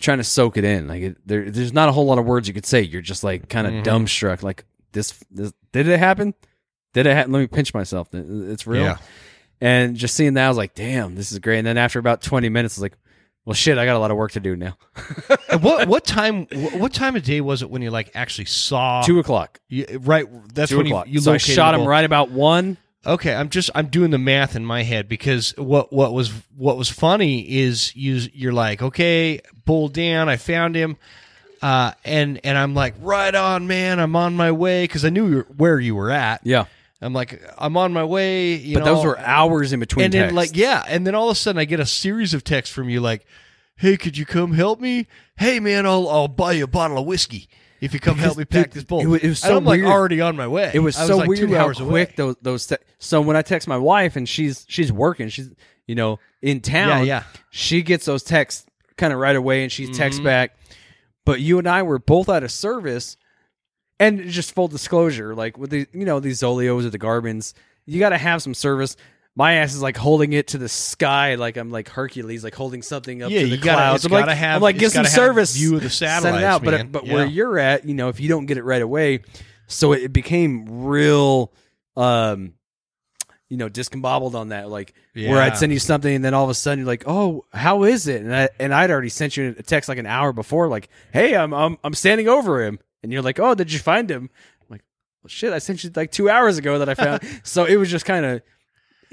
trying to soak it in like it, there, there's not a whole lot of words you could say you're just like kind of Mhm. dumbstruck like this, this did it happen did it happen let me pinch myself it's real Yeah. And just seeing that i was like damn this is great. And then after about 20 minutes i was like well shit i got a lot of work to do now. <laughs> And what what time what what time of day was it when you like actually saw two o'clock. You, right? That's two when o'clock. you, you so i shot him right about one. Okay, I'm just I'm doing the math in my head because what what was what was funny is you you're like okay bull down I found him. Uh, and and I'm like right on man I'm on my way because I knew where you were at. Yeah I'm like I'm on my way you but know, those were hours in between and then like yeah and then all of a sudden I get a series of texts from you like hey could you come help me hey man I'll I'll buy you a bottle of whiskey if you come help me pack dude, this bull it was- it was And so I'm like already on my way It was, was so like weird how quick away. those those. Te- so when I text my wife and she's she's working, she's you know in town. Yeah, yeah. She gets those texts kind of right away, and she texts Mhm. back. But you and I were both out of service, and just full disclosure, like with the you know these Zoleos or the Garmins, you got to have some service. My ass is like holding it to the sky, like I'm like Hercules, like holding something up Yeah, to the you gotta- clouds. I'm like, have- I'm like, get some service, view of the send it satellites, out. man. But but Yeah. where you're at, you know, if you don't get it right away, so it became real, um, you know, discombobbled on that. Like where I'd send you something, and then all of a sudden you're like, "Oh, how is it?" And I and I'd already sent you a text like an hour before, like, "Hey, I'm I'm I'm standing over him," and you're like, "Oh, did you find him?" I'm like, well, "Shit, I sent you like two hours ago that I found." <laughs> so it was just kind of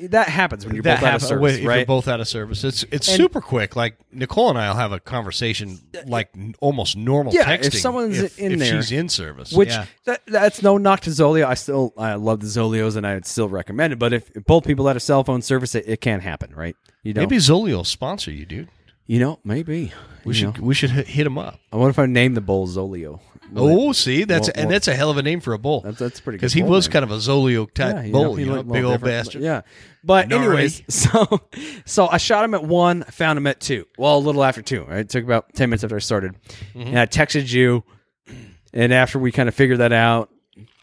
that happens when you're that both out of service, if right? You're both out of service. It's it's And- super quick. Like Nicole and I'll have a conversation like n- almost normal Yeah, texting. if someone's if, in if there. she's in service. Which yeah. that, that's no knock to Zoleo. I still I love the Zoleos and I would still recommend it. But if, if both people had a cell phone service, it, it can't happen, right? You know, maybe Zoleo will sponsor you, dude. you know, maybe We should know. we should hit, him up. I wonder if I name the bull Zoleo. Oh, see, that's well, and well- that's a hell of a name for a bull That's that's pretty good. because he was name. kind of a Zoleo type Yeah, you bull, know, he you know, big old bastard. but Yeah, but Gnarly. anyways, <laughs> so so I shot him at one, I found him at two. Well, a little after two. Right, it took about ten minutes after I started, Mm-hmm. and I texted you, and after we kind of figured that out.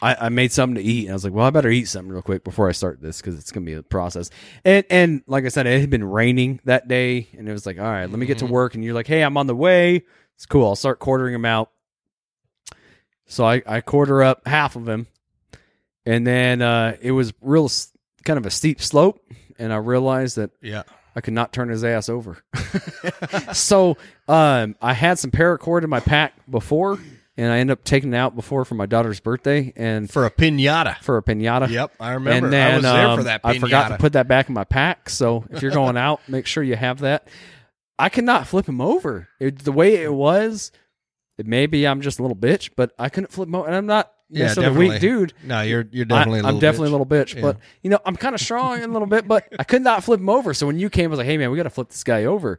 I, I made something to eat, and I was like, "Well, I better eat something real quick before I start this because it's gonna be a process." And and like I said, it had been raining that day, and it was like, "All right, let me get to Mhm. work." And you're like, "Hey, I'm on the way." It's cool. I'll start quartering him out. So I, I quarter up half of him, and then uh, it was real kind of a steep slope, and I realized that Yeah. I could not turn his ass over. <laughs> so um, I had some paracord in my pack before, and I ended up taking it out before for my daughter's birthday and For a pinata. for a pinata. Yep, I remember. And then I was there um, for that. Pinata. I forgot to put that back in my pack. So if you're going <laughs> out, make sure you have that. I could not flip him over. It, the way it was, maybe I'm just a little bitch, but I couldn't flip him. And I'm not Yeah, necessarily a weak dude. No, you're you're I, definitely. a I'm definitely bitch. a little bitch, Yeah. but you know, I'm kind of strong in a little bit, but I could not flip him over. So when you came, I was like, "Hey, man, we got to flip this guy over,"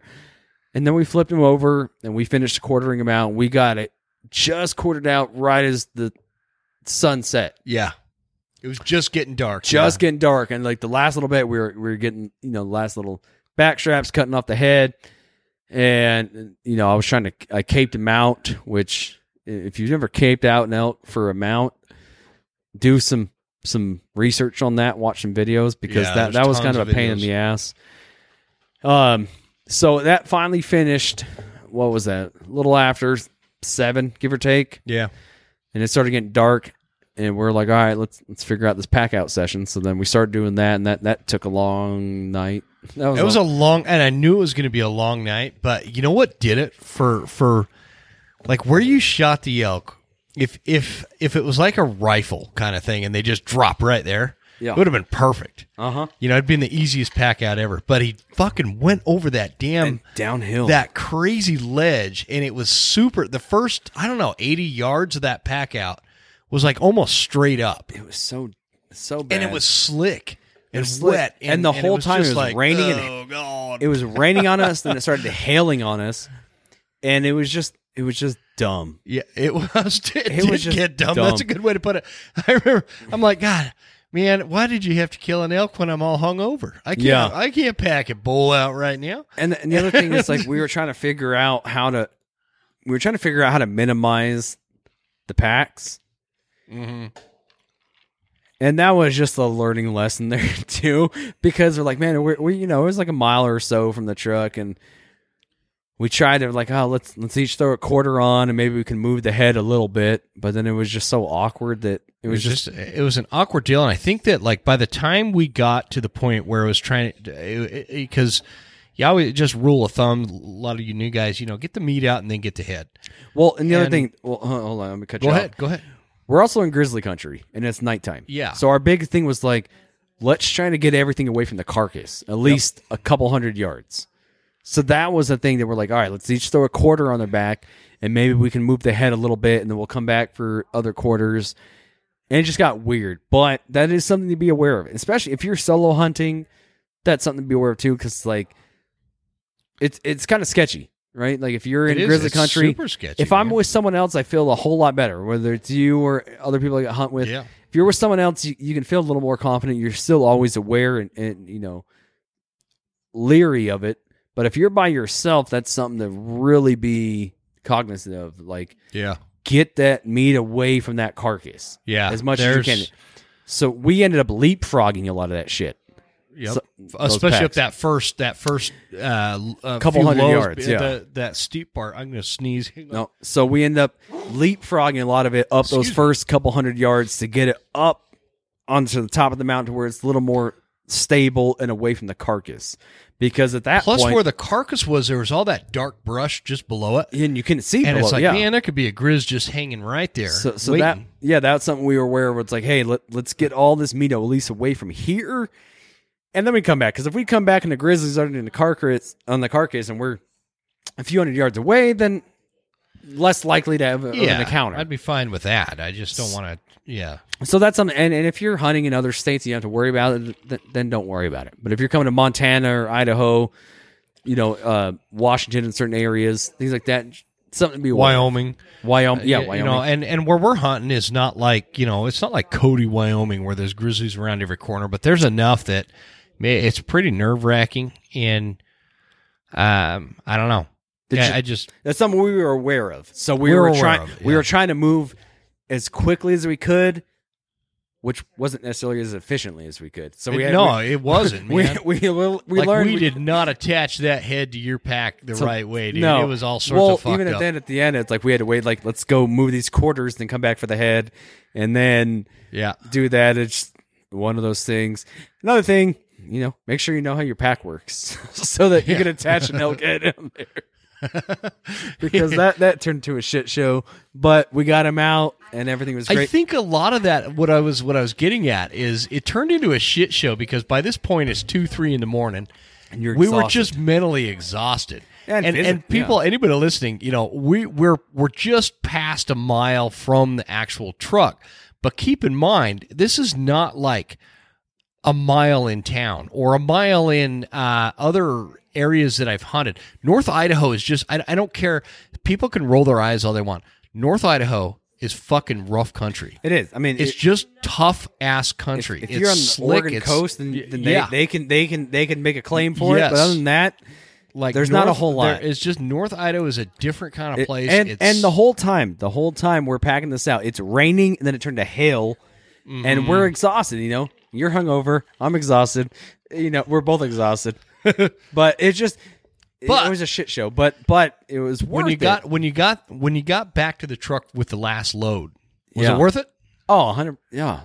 and then we flipped him over, and we finished quartering him out. We got it just quartered out right as the sunset. Yeah, it was just getting dark. just getting dark, and like the last little bit, we were we were getting you know the last little back straps cutting off the head, and you know I was trying to I caped him out, which if you've never caped out an elk for a mount, do some some research on that, watch some videos because Yeah, that that was kind of of a pain in the ass. Um, so that finally finished. What was that? A little after seven, give or take, yeah. and it started getting dark. And we're like, all right, let's let's figure out this pack out session. So then we started doing that, and that that took a long night. That was, It was a, long, and I knew it was going to be a long night. But you know what did it for for like where you shot the elk? if if if it was like a rifle kind of thing and they just drop right there, Yeah. it would have been perfect. Uh huh. You know, it'd been the easiest pack out ever. But he fucking went over that damn And downhill. that crazy ledge, and it was super. The first I don't know eighty yards of that pack out was like almost straight up, it was so so bad. and it was slick and was slick. wet, And the whole time it just was raining and- Oh god! it was raining on us, then it started <laughs> hailing on us, and it was just it was just dumb. Yeah, it <laughs> was. It, It did was just get dumb. dumb. That's a good way to put it. <laughs> I remember. I'm like, God, man, why did you have to kill an elk when I'm all hungover? I can't. Yeah. I can't pack a bull out right now. And the, and the other thing is like we were trying to figure out how to we were trying to figure out how to minimize the packs. Mm-hmm. And that was just a learning lesson there <laughs> too, because we're like, man, we're, we you know it was like a mile or so from the truck, and we tried to like, oh, let's let's each throw a quarter on, and maybe we can move the head a little bit, but then it was just so awkward that it It was was just just. It was an awkward deal, and I think that like by the time we got to the point where it was trying to, because. You always just rule of thumb. A lot of you new guys, you know, get the meat out and then get the head. well. And the other thing, well, hold on, let me cut Go you off. ahead. Go ahead. We're also in grizzly country, and it's nighttime. Yeah. So our big thing was like, let's try to get everything away from the carcass, at least a couple hundred yards. So that was the thing that we're like, all right, let's each throw a quarter on their back, and maybe we can move the head a little bit, and then we'll come back for other quarters. And it just got weird, but that is something to be aware of, especially if you're solo hunting. That's something to be aware of too, because like, it's it's kind of sketchy, right? Like if you're in It grizzly country, sketchy, if I'm man. with someone else, I feel a whole lot better. Whether it's you or other people I hunt with, Yeah. if you're with someone else, you, you can feel a little more confident. You're still always aware and, and you know leery of it. But if you're by yourself, that's something to really be cognizant of. Like, Yeah. get that meat away from that carcass Yeah. as much as you can. So we ended up leapfrogging a lot of that shit. Yep. So- Especially those up that first that first uh, uh Couple hundred lows, yards, yeah. the- that steep part. I'm gonna sneeze. <laughs> No, so we end up leapfrogging a lot of it up those Excuse me. first couple hundred yards to get it up onto the top of the mountain where it's a little more stable and away from the carcass. Because at that Plus, point, where the carcass was, there was all that dark brush just below it, and you can see and below, it's like, yeah. man, there could be a grizz just hanging right there. So, so that yeah, that's something we were aware of. It's like, hey, let, let's get all this meat at least away from here, and then we come back. Because if we come back and the grizzlies are in the carcass on the carcass, and we're a few hundred yards away, then less likely to have a, yeah, an encounter. I'd be fine with that. I just don't want to. Yeah, So that's something. And, and if you're hunting in other states, and you have to worry about it. Th- then don't worry about it. But if you're coming to Montana or Idaho, you know, uh, Washington in certain areas, things like that, something to be aware. Wyoming. Wyoming, yeah, Uh, Wyoming. You know, and and where we're hunting is not like you know, it's not like Cody, Wyoming, where there's grizzlies around every corner. But there's enough that it's pretty nerve wracking, and um, I don't know. Did Yeah, you- I just That's something we were aware of. So we, We were were, trying. it, We were trying to move as quickly as we could, which wasn't necessarily as efficiently as we could. So we had, no, it wasn't. <laughs> we we we, we, we like learned we did not attach that head to your pack the So- right way, dude. No, It was all sorts well, of fucked even up. at then at the end, it's like we had to wait. Like let's go move these quarters, then come back for the head, and then yeah, do that. It's one of those things. Another thing, you know, make sure you know how your pack works <laughs> so that you can attach an elk head in there. <laughs> because that that turned into a shit show, but we got him out and everything was great. I think a lot of that what I was what I was getting at is it turned into a shit show because by this point it's two three in the morning. and you're we were just mentally exhausted. And and, and people, anybody listening, you know, we we're we're just past a mile from the actual truck. But keep in mind, this is not like a mile in town or a mile in uh, other areas that I've hunted. North Idaho is just I, I don't care. People can roll their eyes all they want. North Idaho is fucking rough country. It is. I mean, It's it- just tough ass country. if It's you're on the slick, Oregon coast, then, then they, yeah. they can they can they can make a claim for it. But other than that, like there's not a whole lot. there- It's just North Idaho is a different kind of It- place. and it's, and the whole time, the whole time we're packing this out, it's raining, and then it turned to hail, Mm-hmm. and we're exhausted. You know, you're hungover, I'm exhausted. You know, we're both exhausted. <laughs> but it just, it- But- it was a shit show. But but it was when worth you got when you got when you got back to the truck with the last load, was Yeah. it worth it? oh 100 yeah.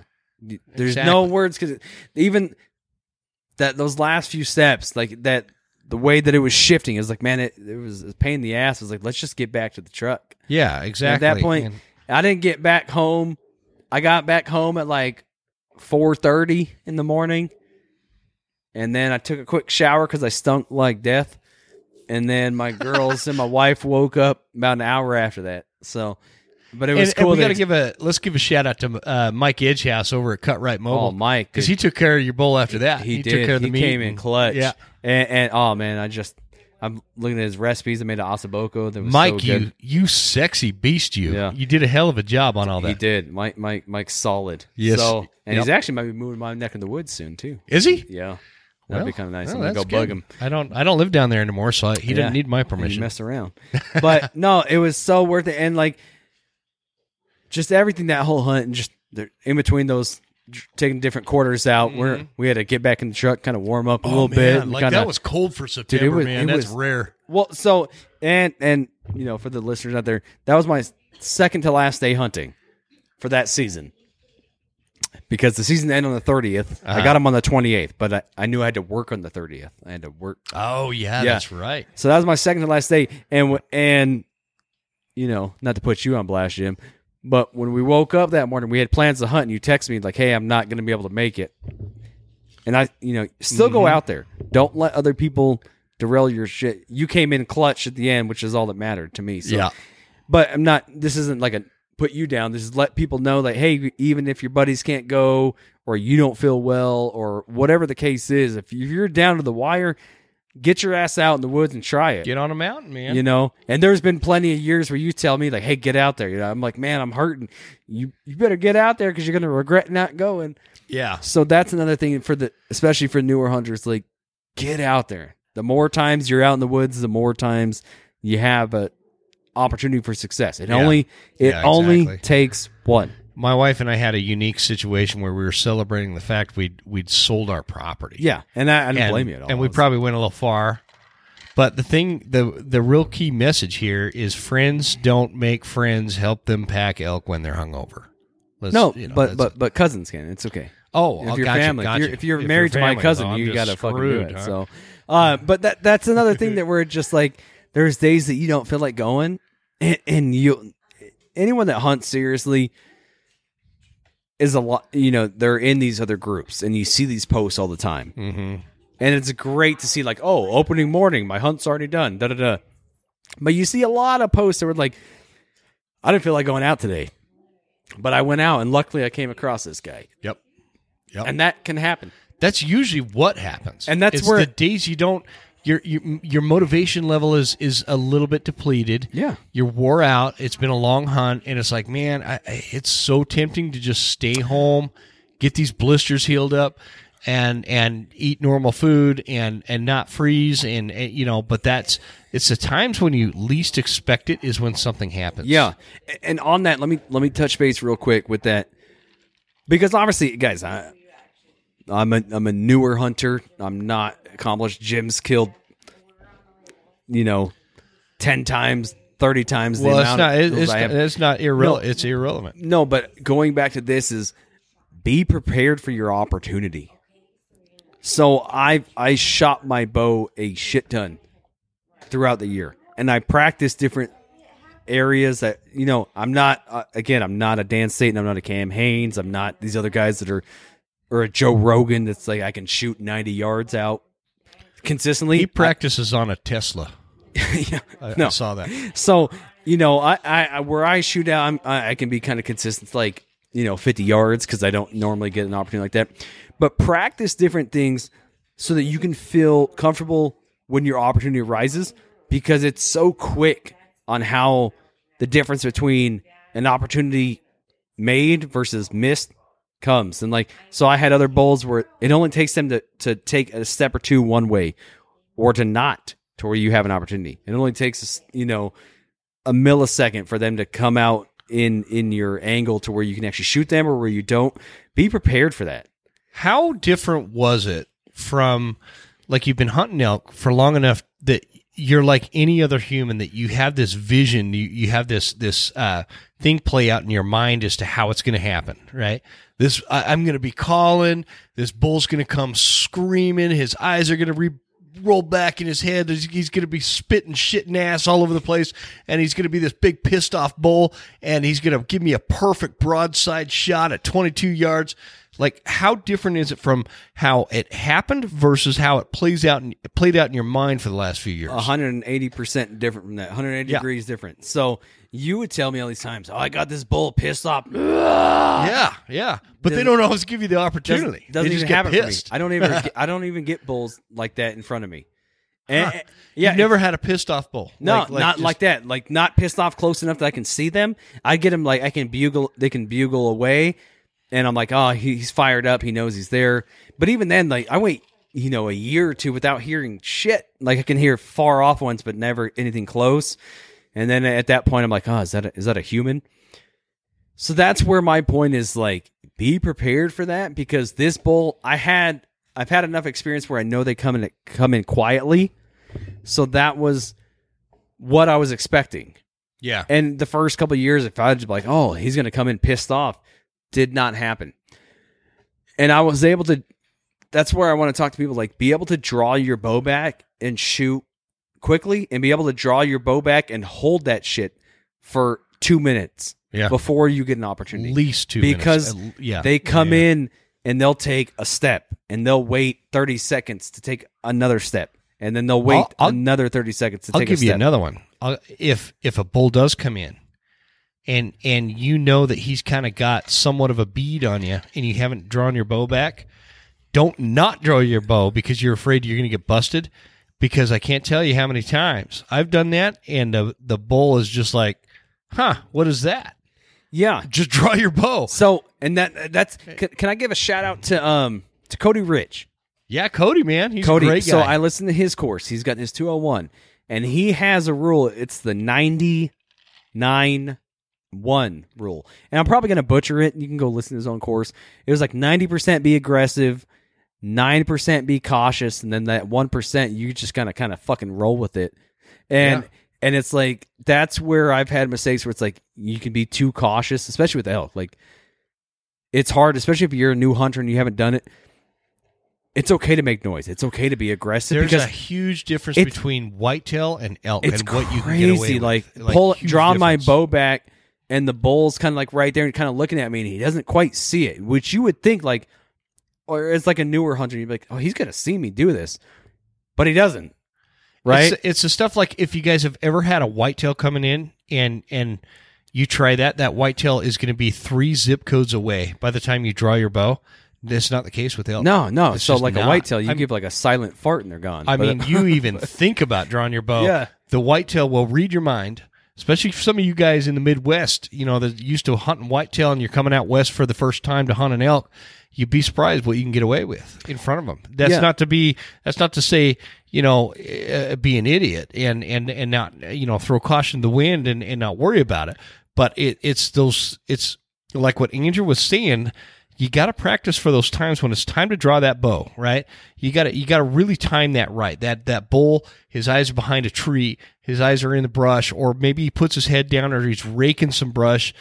There's no words because even that those last few steps, like that. The way that it was shifting is like, man, it, it was a pain in the ass. It was like, let's just get back to the truck. Yeah, And exactly. At that point, And- I didn't get back home. I got back home at like four thirty in the morning, and then I took a quick shower because I stunk like death. And then my girls and my wife woke up about an hour after that. So, but it was and, and cool. we got to give a let's give a shout out to uh, Mike Edgehouse over at Cut Right oh Mobile Mike because he took care of your bowl after that. he, did. took care of the he meat came in and- clutch. Yeah, and, and oh man, I just I'm looking at his recipes. I made an ossobuco that was Mike, so you good. you sexy beast, you Yeah. you did a hell of a job on all that. He did. Mike, Mike, Mike's solid. Yes. So, and Yep. he's actually might be moving my neck in the woods soon too. Is he? Yeah, that'd Well, be kind of nice. well, I'm gonna go that's bug him. I don't I don't live down there anymore, so I, he Yeah. didn't need my permission. mess around. <laughs> But no, it was so worth it, and like just everything that whole hunt, and just in between those. Taking different quarters out, where we had to get back in the truck, kind of warm up a little bit. and Mm-hmm. Oh, like kinda, that was cold for September, was- man. it That's was- rare. Well, so and and you know, for the listeners out there, that was my second to last day hunting for that season. Because the season ended on the 30th. I Uh-huh. got him on the 28th, but I, I knew I had to work on the 30th. I had to work. Oh yeah, Yeah. that's right. So that was my second to last day. And and you know, not to put you on blast, Jim, but when we woke up that morning, we had plans to hunt, and you text me like, "Hey, I'm not going to be able to make it." And I, you know, still go Mm-hmm. out there. Don't let other people derail your shit. You came in clutch at the end, which is all that mattered to me. So, yeah, but I'm not. This isn't like a put you down. This is let people know like, hey, even if your buddies can't go or you don't feel well or whatever the case is, if you're down to the wire, get your ass out in the woods and try it. get on a mountain, man. You know, and there's been plenty of years where you tell me like, "Hey, get out there." You know, I'm like, "Man, I'm hurting. You you better get out there because you're gonna regret not going." yeah, So that's another thing for the, especially for newer hunters, like, get out there. The more times you're out in the woods, the more times you have a opportunity for success. It Yeah. only it Yeah, only takes one. My wife and I had a unique situation where we were celebrating the fact we'd we'd sold our property. Yeah, and I, I don't and, blame you at all. And we probably went a little far. But the thing, the the real key message here is friends don't make friends help them pack elk when they're hungover. Let's, no, you know, but but but cousins can. It's okay. oh, if oh, you're gotcha, family, gotcha. If, you're, if you're If married to my cousin, though, you gotta fucking do it. huh? So, uh, but that that's another thing that we're just like. There's days that you don't feel like going, and, and you, anyone that hunts seriously is a lot. You know, they're in these other groups, and you see these posts all the time, Mhm. and it's great to see like, oh, opening morning, my hunt's already done. Da da da. But you see a lot of posts that were like, I didn't feel like going out today, but I went out, and luckily I came across this guy, Yep. Yep. and that can happen. That's usually what happens, And that's It's where- the days you don't. Your, your your motivation level is is a little bit depleted. Yeah. you're wore out. It's been a long hunt, and it's like, man, I, I- it's so tempting to just stay home, get these blisters healed up, and and eat normal food and and not freeze, and, and you know. But that's it's the times when you least expect it is when something happens. Yeah, and on that, let me let me touch base real quick with that because obviously, guys, I, I'm a I'm a newer hunter. I'm not accomplished. Jim's killed, you know, ten times, thirty times. The Well, it's amount not. of It, it's have. it's not irrelevant. It's irrelevant. No, but going back to this is be prepared for your opportunity. So I I shot my bow a shit ton throughout the year, and I practiced different areas that you know I'm not uh, again I'm not a Dan Staton, I'm not a Cam Hanes, I'm not these other guys that are or a Joe Rogan that's like I can shoot 90 yards out consistently. He practices on a Tesla. <laughs> yeah, I, no, I saw that. so you know, I, I, I where I shoot out, I'm, I, I can be kind of consistent, like you know, 50 yards because I don't normally get an opportunity like that. But practice different things so that you can feel comfortable when your opportunity arises because it's so quick on how the difference between an opportunity made versus missed comes. And like, so I had other bowls where it only takes them to, to take a step or two one way or to not to where you have an opportunity. It only takes, you know, a millisecond for them to come out in in your angle to where you can actually shoot them or where you don't. Be prepared for that. How different was it from like you've been hunting elk for long enough that you're like any other human that you have this vision, you, you have this this uh, thing play out in your mind as to how it's going to happen, right? This I, I'm going to be calling. This bull's going to come screaming. His eyes are going to re- roll back in his head. He's, he's going to be spitting shit and ass all over the place, and he's going to be this big pissed off bull, and he's going to give me a perfect broadside shot at 22 yards. Like, how different is it from how it happened versus how it plays out and played out in your mind for the last few years? 180% different from that. 180 Yeah. degrees different. So you would tell me all these times, oh, I got this bull pissed off. <laughs> Yeah, yeah, but they Doesn't- don't always give you the Doesn't, opportunity. doesn't they just even get happen for me. I don't even <laughs> get, I don't even get bulls like that in front of me. And, Huh. yeah, You've never had a pissed off bull. No, Like- like not just- like that. Like not pissed off close enough that I can see them. I get them like I can bugle. They can bugle away, and I'm like, oh, he- he's fired up. He knows he's there. But even then, like I wait, you know, a year or two without hearing shit. Like I can hear far off ones, but never anything close. And then at that point, I'm like, oh, is that a, is that a human? So that's where my point is. Like, be prepared for that because this bull, I had, I've had enough experience where I know they come in come in quietly. So that was what I was expecting. Yeah, And the first couple of years, if I was like, oh, he's going to come in pissed off, did not happen. And I was able to, that's where I want to talk to people like, be able to draw your bow back and shoot quickly and be able to draw your bow back and hold that shit for two minutes yeah. before you get an opportunity. At least two Because minutes. Yeah, They come Yeah. in and they'll take a step and they'll wait 30 seconds to take another step. And then they'll wait I'll- I'll- another 30 seconds to I'll take give you another one. I'll, if if a bull does come in, and and you know that he's kind of got somewhat of a bead on you, and you haven't drawn your bow back, don't not draw your bow because you're afraid you're going to get busted. Because I can't tell you how many times I've done that, and the the bull is just like, "Huh, what is that?" yeah. Just draw your bow. So, and that that's can, can I give a shout out to um to Cody Rich? Yeah, Cody, man, he's Cody. great guy. So I listened to his course. He's got his 201 and he has a rule. It's the 99 1 rule. And I'm probably going to butcher it. And you can go listen to his own course. It was like 90% be aggressive, 9% be cautious, and then that 1% you just kind of kind of fucking roll with it. And Yeah. and it's like that's where I've had mistakes where it's like you can be too cautious, especially with elk. Like it's hard, especially if you're a new hunter and you haven't done it. It's okay to make noise. It's okay to be aggressive There's a huge difference between whitetail and elk, it's and what you can crazy. get away with. like, pull, draw my bow back, and the bull's kind of like right there and kind of looking at me, and he doesn't quite see it, which you would think like, or it's like a newer hunter, you'd be like, oh, he's gonna see me do this, but he doesn't, right? It's, it's the stuff like if you guys have ever had a whitetail coming in and and you try that, that whitetail is going to be three zip codes away by the time you draw your bow. That's not the case with elk. no, no. It's So like a whitetail, you I'm- give like a silent fart and they're gone. I But- mean, you <laughs> even think about drawing your bow. Yeah. The whitetail will read your mind, especially for some of you guys in the Midwest, you know, that used to hunting whitetail and you're coming out west for the first time to hunt an elk. You'd be surprised what you can get away with in front of them. That's Yeah. not to be, that's not to say, you know, uh, be an idiot and, and, and not, you know, throw caution to the wind and, and not worry about it. But it, it's those, it's like what Andrew was saying you got to practice for those times when it's time to draw that bow, right? You got to you got to really time that right. That that bull, his eyes are behind a tree, his eyes are in the brush, or maybe he puts his head down or he's raking some brush.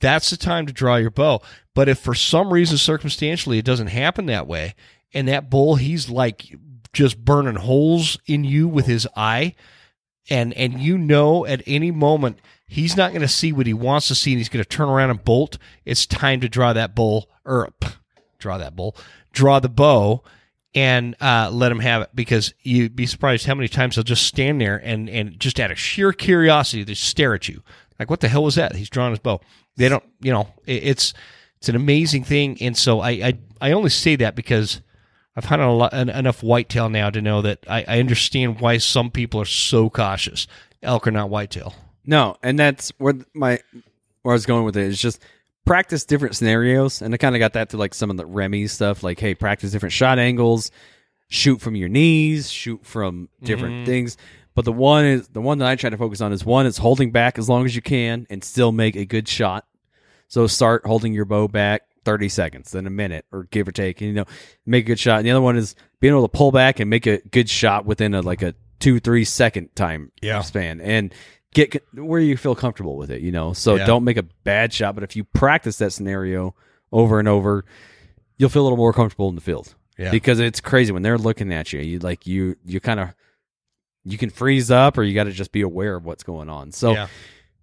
That's the time to draw your bow. But if for some reason circumstantially it doesn't happen that way, and that bull he's like just burning holes in you with his eye, and and you know at any moment he's not going to see what he wants to see and he's going to turn around and bolt it's time to draw that bull or draw that bull draw the bow and uh, let him have it. Because you'd be surprised how many times he'll just stand there and and just out of sheer curiosity they stare at you. Like what the hell was that? He's drawing his bow they don't you know it, it's it's an amazing thing and so I, I i only say that because I've hunted a lot, en- enough whitetail now to know that I, I understand why some people are so cautious. Elk are not whitetail. No, and that's where my where I was going with it is just practice different scenarios, and I kind of got that through like some of the Remi stuff, like hey, practice different shot angles, shoot from your knees, shoot from different mm-hmm. things. But the one is the one that I try to focus on is one is holding back as long as you can and still make a good shot. So start holding your bow back 30 seconds, then a minute or give or take, and you know, make a good shot. And the other one is being able to pull back and make a good shot within a like a two, three second time Yeah. span and get where you feel comfortable with it, you know. So Yeah. don't make a bad shot, but if you practice that scenario over and over, you'll feel a little more comfortable in the field. Yeah. because it's crazy when they're looking at you. You like you you kind of you can freeze up, or you got to just be aware of what's going on. So yeah.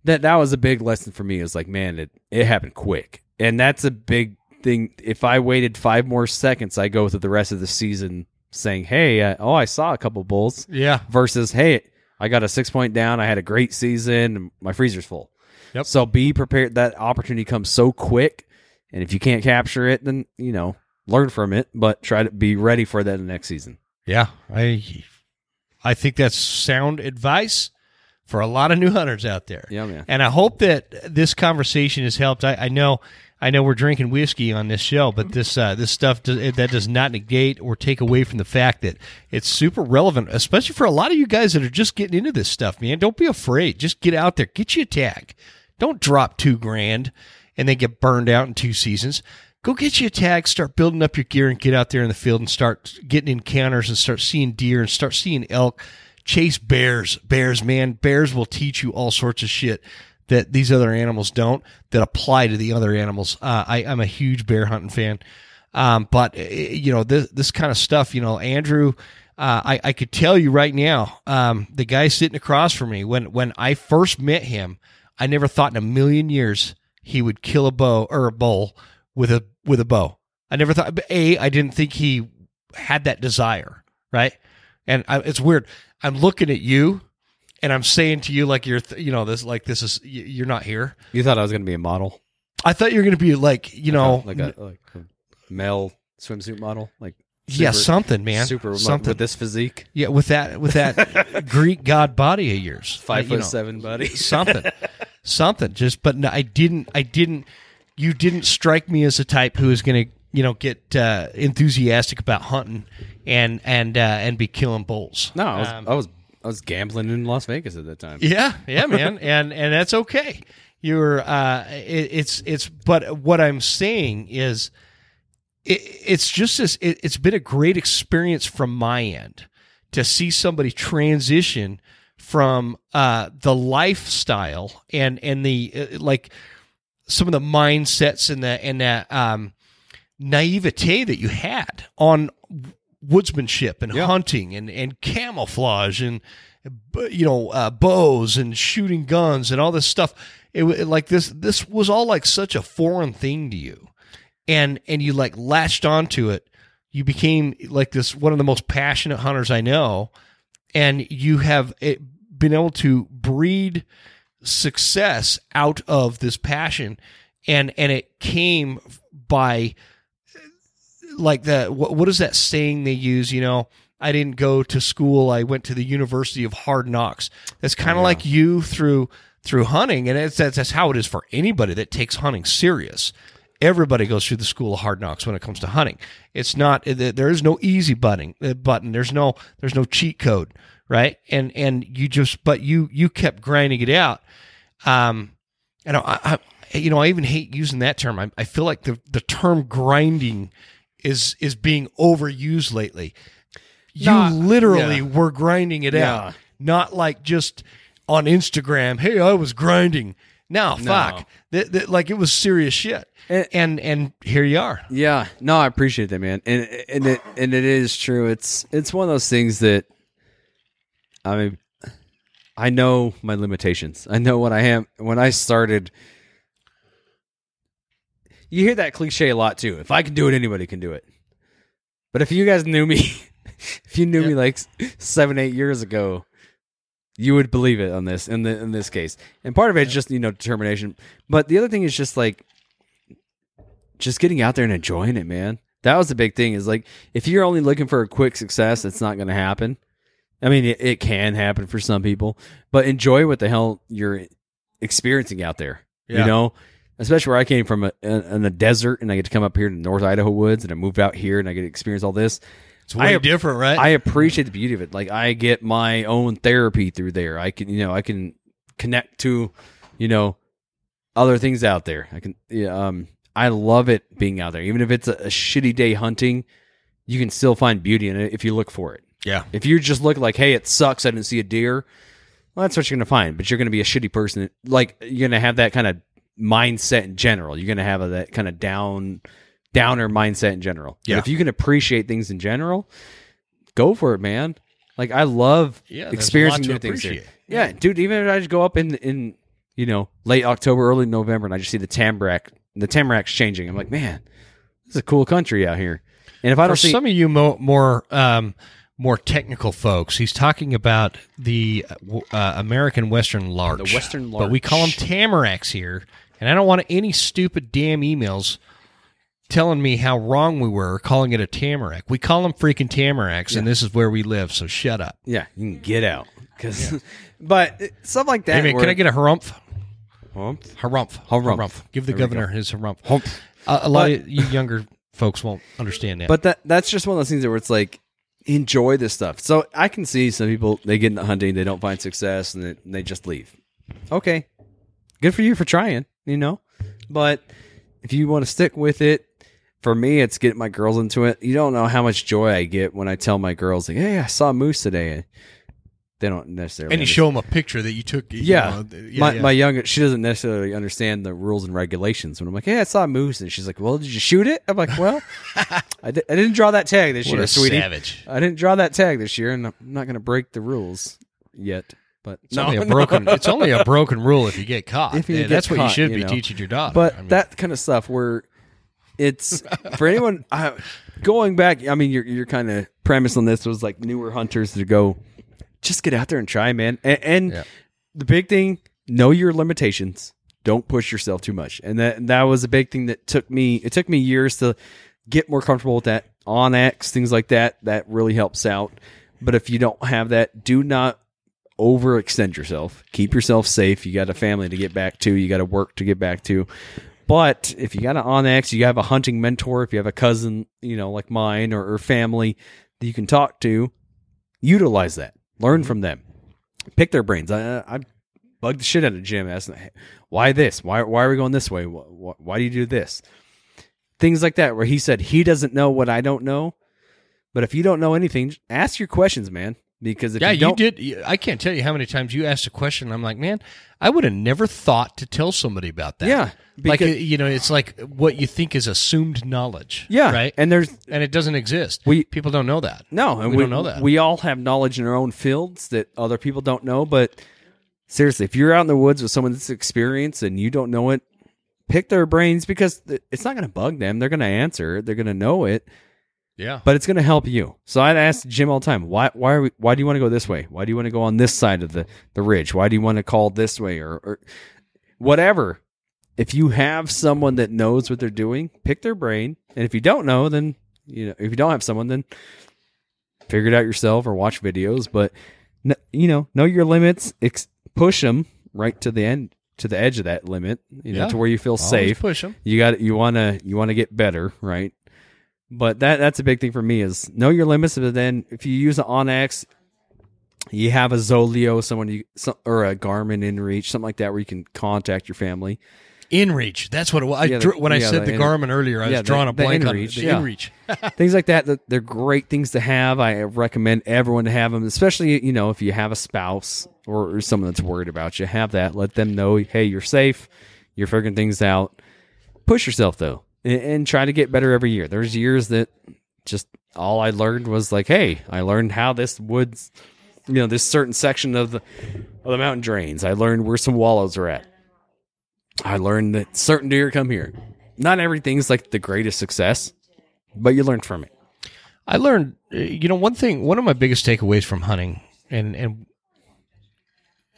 That that was a big lesson for me. It was like, man, it it happened quick, and that's a big thing. If I waited five more seconds, I go through the rest of the season saying, "Hey, uh, oh, I saw a couple bulls," Yeah. versus, "Hey, I got a six point down. I had a great season. and My freezer's full." Yep. So be prepared. That opportunity comes so quick, and if you can't capture it, then you know learn from it, but try to be ready for that next season. Yeah. I I think that's sound advice for a lot of new hunters out there. Yeah, man. And I hope that this conversation has helped. I, I know, I know we're drinking whiskey on this show, but this uh, this stuff does, that does not negate or take away from the fact that it's super relevant, especially for a lot of you guys that are just getting into this stuff. Man, don't be afraid. Just get out there, get you a tag. Don't drop two grand and then get burned out in two seasons. Go get you a tag, start building up your gear, and get out there in the field and start getting encounters and start seeing deer and start seeing elk. Chase bears, bears, man. Bears will teach you all sorts of shit that these other animals don't that apply to the other animals. Uh, I, I'm a huge bear hunting fan. Um, but eh, you know this this kind of stuff. You know, Andrew, uh, I I could tell you right now, um, the guy sitting across from me when when I first met him, I never thought in a million years he would kill a bow or a bull with a with a bow. I never thought. A, I didn't think he had that desire, right? And I, it's weird. I'm looking at you, and I'm saying to you like you're, th- you know, this like this is you're not here. You thought I was going to be a model, I thought you were going to be like, you know, like a like a male swimsuit model, like yeah, something, man, super something. with this physique, yeah, with that with that <laughs> Greek god body of yours, five foot you know, seven, buddy. <laughs> something, something. Just, but no, I didn't, I didn't. You didn't strike me as a type who is going to, you know, get uh, enthusiastic about hunting and and uh, and be killing bulls. No, I was, Um, I was I was gambling in Las Vegas at that time. Yeah, yeah, man, <laughs> and and that's okay. You're uh, it, it's it's. But what I'm saying is, it, it's just this. It, it's been a great experience from my end to see somebody transition from uh, the lifestyle and and the uh, like some of the mindsets and the and that um, naivete that you had on woodsmanship and Yeah. hunting and, and camouflage and you know uh, bows and shooting guns and all this stuff. It, wa- like this this was all like such a foreign thing to you. And and you like latched onto it. You became like this one of the most passionate hunters i know. And you have it, been able to breed success out of this passion. And and it came by like the what, what is that saying they use you know i didn't go to school i went to the university of hard knocks. That's kind of Yeah. like you through through hunting and it's, that's, that's how it is for anybody that takes hunting serious. Everybody goes through the school of hard knocks when it comes to hunting. It's not there is no easy button uh, button. There's no there's no cheat code right? And and you just but you you kept grinding it out. Um and I, I you know I even hate using that term. I, I feel like the the term grinding is is being overused lately you No, literally yeah. were grinding it Yeah. out not like just on Instagram hey I was grinding no No. fuck Th- th- like it was serious shit And- and and here you are Yeah, no, I appreciate that, man, and and it and it is true. It's it's one of those things that, I mean, I know my limitations. I know what I am. When I started, you hear that cliche a lot too. If I can do it, anybody can do it. But if you guys knew me, <laughs> if you knew me like seven, eight years ago, you would believe it on this in the in this case. And part of it is just you know determination. But the other thing is just like just getting out there and enjoying it, man. That was the big thing. Is like if you're only looking for a quick success, it's not going to happen. I mean, it, it can happen for some people, but enjoy what the hell you're experiencing out there. Yeah. You know, especially where I came from, a, in the desert, and I get to come up here to North Idaho woods, and I moved out here, and I get to experience all this. it's way I- different right I appreciate the beauty of it. Like I get my own therapy through there. I can, you know, I can connect to, you know, other things out there. I can, yeah, um, I love it being out there. Even if it's a, a shitty day hunting, you can still find beauty in it if you look for it. yeah If you just look like, hey, it sucks, I didn't see a deer. Well, that's what you're gonna find. But you're gonna be a shitty person. Like you're gonna have that kind of mindset in general. You're gonna have a, that kind of down downer mindset in general. But Yeah. if you can appreciate things in general, go for it, man. Like I love Yeah, experiencing to new things here. appreciate. Yeah, dude. Even if I just go up in in you know late October, early November, and I just see the tamarack, the tamaracks changing. I'm like, man, this is a cool country out here. And if I don't see, some of you mo- more um, more technical folks, he's talking about the uh, uh, American Western larch. The Western larch, But we call them tamaracks here, and I don't want any stupid damn emails telling me how wrong we were calling it a tamarack. We call them freaking tamaracks, and this is where we live. So shut up. yeah, you can get out. Cause, <laughs> but uh, stuff like that. Hey, man, where- can I get a harumph? Humph? Harumph. Harumph. Give the There governor his harumph. Humph. Uh, a lot But- of you younger <laughs> folks won't understand that. But that that's just one of those things where it's like enjoy this stuff. So I can see some people they get into hunting, they don't find success, and they, they just leave. Okay, good for you for trying, you know. But if you want to stick with it, for me, it's getting my girls into it. You don't know how much joy I get when I tell my girls, like, "Hey, I saw a moose today." They don't necessarily. and you understand. show them a picture that you took. you Yeah. know, yeah, my yeah. my youngest, she doesn't necessarily understand the rules and regulations. When I'm like, "Hey, I saw a moose," and she's like, "Well, did you shoot it?" I'm like, "Well, <laughs> I, di- I didn't draw that tag this what year, sweetie. savage. I didn't draw that tag this year, and I'm not going to break the rules yet." But It's only a <laughs> broken. It's only a broken rule if you get caught. If you Yeah, get that's what you should you be know. teaching your daughter. but I mean, that kind of stuff where it's for anyone I, going back. I mean, your your kind of premise on this was like newer hunters to go, just get out there and try, man. And, and Yeah. the big thing, know your limitations. Don't push yourself too much. And that that was a big thing that took me. It took me years to get more comfortable with that onX things like that. That really helps out. But if you don't have that, do not overextend yourself. Keep yourself safe. You got a family to get back to. You got to work to get back to. But if you got an onX, you have a hunting mentor. If you have a cousin, you know, like mine or, or family that you can talk to, utilize that. Learn mm-hmm. from them. Pick their brains. I, I bugged the shit out of Jim. Asking, "Hey, why this? Why why are we going this way? Why, why, why do you do this? Things like that. Where he said he doesn't know what I don't know. But if you don't know anything, ask your questions, man. Because if yeah, you you, did. I can't tell you how many times you asked a question. I'm like, man, I would have never thought to tell somebody about that. Yeah, like because- uh, you know, it's like what you think is assumed knowledge. yeah, right. And there's And it doesn't exist. We- people don't know that. No, and We we, don't know that. We all have knowledge in our own fields that other people don't know. But seriously, if you're out in the woods with someone that's experienced and you don't know it, pick their brains because it's not going to bug them. They're going to answer. They're going to know it, Yeah, but it's going to help you. So I'd ask Jim all the time, why, why, are we, why do you want to go this way? Why do you want to go on this side of the, the ridge? Why do you want to call this way or, or whatever? If you have someone that knows what they're doing, pick their brain. And if you don't know, then you know, if you don't have someone, then figure it out yourself or watch videos. But you know, know your limits. Ex- push them right to the end, to the edge of that limit. You know, Yeah. to where you feel Always safe. Push them. You got you want to you want to get better, right? But that that's a big thing for me is know your limits. But then if you use an onX, you have a Zoleo, someone you or a Garmin InReach, something like that, where you can contact your family. In reach. That's what it was. I Yeah, the- when I said the the, in- Garmin earlier, I yeah, was drawing the- a blank on inReach, the yeah. InReach. <laughs> things like that, that they're great things to have. I recommend everyone to have them, especially you know if you have a spouse or, or someone that's worried about you. Have that. Let them know, hey, you're safe. You're figuring things out. Push yourself though, and, try to get better every year. There's years that just all I learned was like, hey, I learned how this woods, you know, this certain section of the of the mountain drains. I learned where some wallows are at. I learned that certain deer come here. Not everything's like the greatest success, but you learn from it. I learned, uh, you know, one thing. One of my biggest takeaways from hunting, and and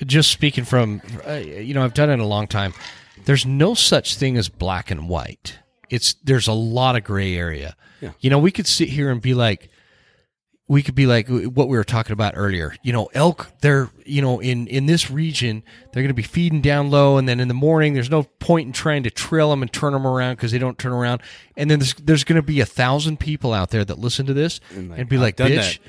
just speaking from, uh, you know, I've done it a long time. There's no such thing as black and white. It's there's a lot of gray area. Yeah. You know, we could sit here and be like, we could be like what we were talking about earlier. You know, elk. They're you know in in this region they're going to be feeding down low, and then in the morning there's no point in trying to trail them and turn them around because they don't turn around. And then there's there's going to be a thousand people out there that listen to this and, like, be "I've like, bitch. that.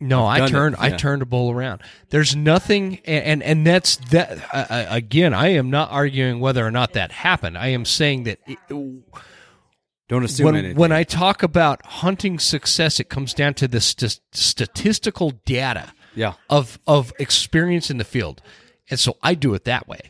No, I it, turned. I yeah. turned a bull around. There's nothing, and and, and that's that. Uh, again, I am not arguing whether or not that happened. I am saying that it, Don't assume when anything. when I talk about hunting success, it comes down to the st- statistical data yeah, of of experience in the field, and so I do it that way.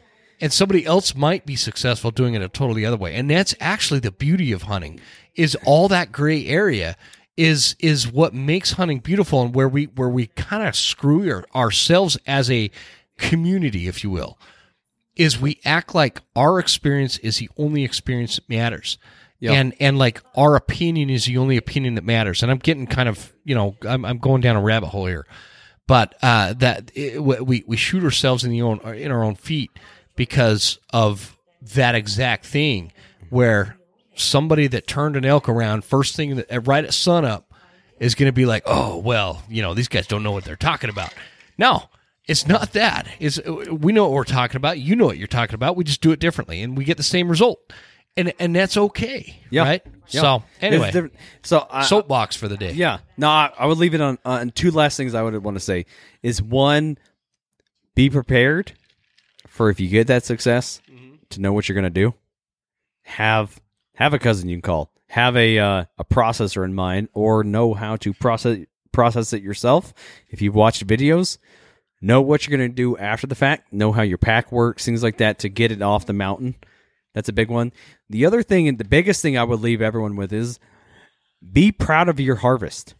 and somebody else might be successful doing it a totally other way and that's actually the beauty of hunting is all that gray area is is what makes hunting beautiful and where we where we kind of screw our, ourselves as a community if you will is we act like our experience is the only experience that matters Yeah. and and like our opinion is the only opinion that matters. And i'm getting kind of you know i'm, I'm going down a rabbit hole here. But uh, that it, we we shoot ourselves in the own in our own feet because of that exact thing where somebody that turned an elk around first thing that uh, right at sunup is going to be like oh well you know these guys don't know what they're talking about. No it's not that. Is we know what we're talking about. You know what you're talking about. We just do it differently and we get the same result and and that's okay Yeah. right Yeah. so anyway so I, soapbox for the day Yeah. No, I, I would leave it on. Uh, and two last things I would want to say is one, be prepared for if you get that success to know what you're going to do. Have have a cousin you can call. Have a uh, a processor in mind, or know how to process process it yourself. If you've watched videos, know what you're going to do after the fact. Know how your pack works, things like that, to get it off the mountain. That's a big one. The other thing, and the biggest thing I would leave everyone with is be proud of your harvest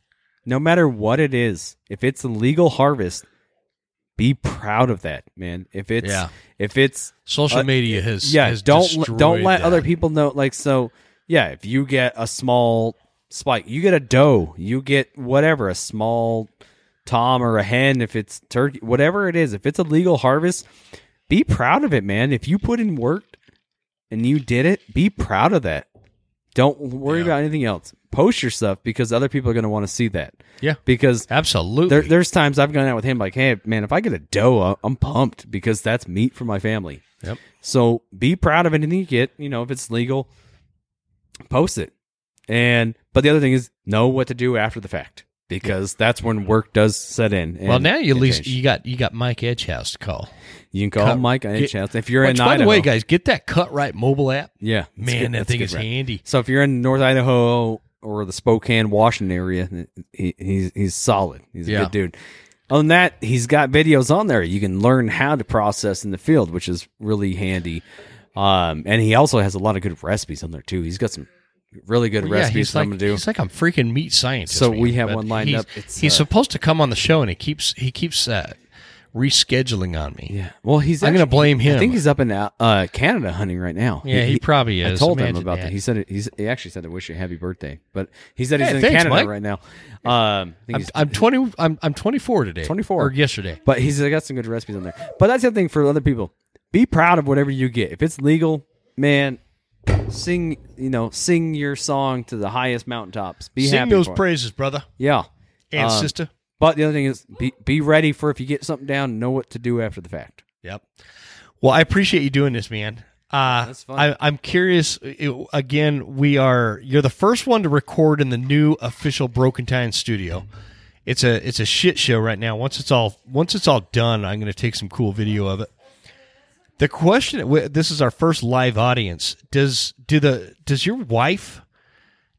no matter what it is if it's a legal harvest be proud of that man if it's Yeah. if it's social Uh, media has yeah has don't don't let that. other people know like so yeah if you get a small spike you get a doe you get whatever a small tom or a hen if it's turkey whatever it is if it's a legal harvest be proud of it man if you put in work and you did it be proud of that don't worry Yeah. about anything else post your stuff because other people are going to want to see that Yeah. because absolutely there, there's times I've gone out with him like, hey man, if I get a I- I'm pumped because that's meat for my family. Yep. So be proud of anything you get. You know, if it's legal, post it. And but the other thing is know what to do after the fact because that's when work does set in. well now you at least change. you got you got mike edgehouse to call you can call cut- Mike any get- chance if you're Which, in by Idaho. the way guys get that cut right mobile app yeah, man good- that it's thing is handy So if you're in North Idaho or the Spokane, Washington area, he, he's he's solid. He's a Yeah. good dude. On that, he's got videos on there. You can learn how to process in the field, which is really handy. Um, and he also has a lot of good recipes on there too. He's got some really good Well, yeah, recipes he's like I'm gonna do. he's like a freaking meat scientist. So man, we have one lined he's, up. It's, he's uh, supposed to come on the show, and he keeps he keeps uh, rescheduling on me. Yeah. Well, he's. I'm gonna blame him. I think he's up in uh, Canada hunting right now. Yeah, he probably is. I told him about that. that. He said it, he's. He actually said, "I wish you a happy birthday," but he said he's Hey, in thanks, Canada Mike. right now. Um, I think I'm, I'm 20. I'm I'm 24 today. 24. or yesterday. But he's got some good recipes on there. But that's the thing for other people. Be proud of whatever you get. If it's legal, man, sing you know, sing your song to the highest mountaintops. Be Sing happy those praises, brother Yeah. and Um, sister. But the other thing is be be ready for if you get something down, know what to do after the fact. Yep. Well, I appreciate you doing this, man. Uh, That's fun. I, I'm curious. it- again, we are. You're the first one to record in the new official Broken Tines studio. It's a it's a shit show right now. Once it's all once it's all done, I'm going to take some cool video of it. The question: This is our first live audience. Does do the does your wife?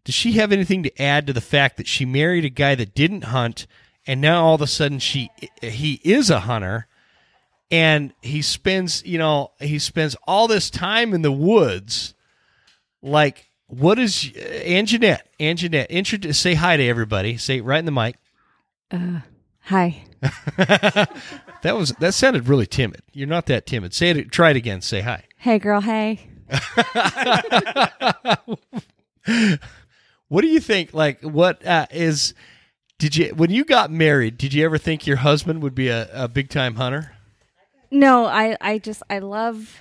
Does she have anything to add to the fact that she married a guy that didn't hunt, and now all of a sudden she he is a hunter? and he spends you know he spends all this time in the woods like what is anjanette anjanette introduce say hi to everybody say it right in the mic Hi. <laughs> that was that sounded really timid you're not that timid say it try it again say hi Hey, girl. Hey. <laughs> what do you think like what uh, is did you when you got married did you ever think your husband would be a, a big time hunter No, I, I just, I love,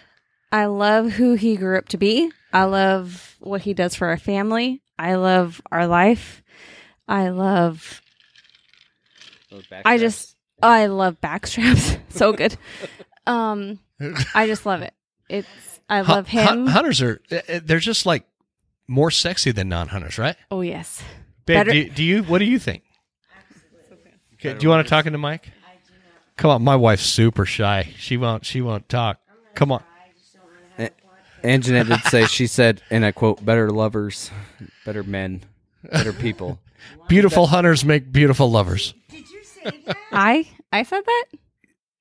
I love who he grew up to be. I love what he does for our family. I love our life. I love, I just, I love backstraps. <laughs> so good. <laughs> Um, I just love it. It's, I Hu- love him. hunters are uh, uh, they're just like more sexy than non-hunters right oh yes. Babe, Better- do, do you? What do you think? Okay, do you want to talk into mic? Come on, my wife's super shy. She won't. She won't talk. Come on. And Jeanette did say <laughs> she said, and I quote, "Better lovers, better men, better people." <laughs> Beautiful hunters make beautiful lovers. Did you say that? I, I said that.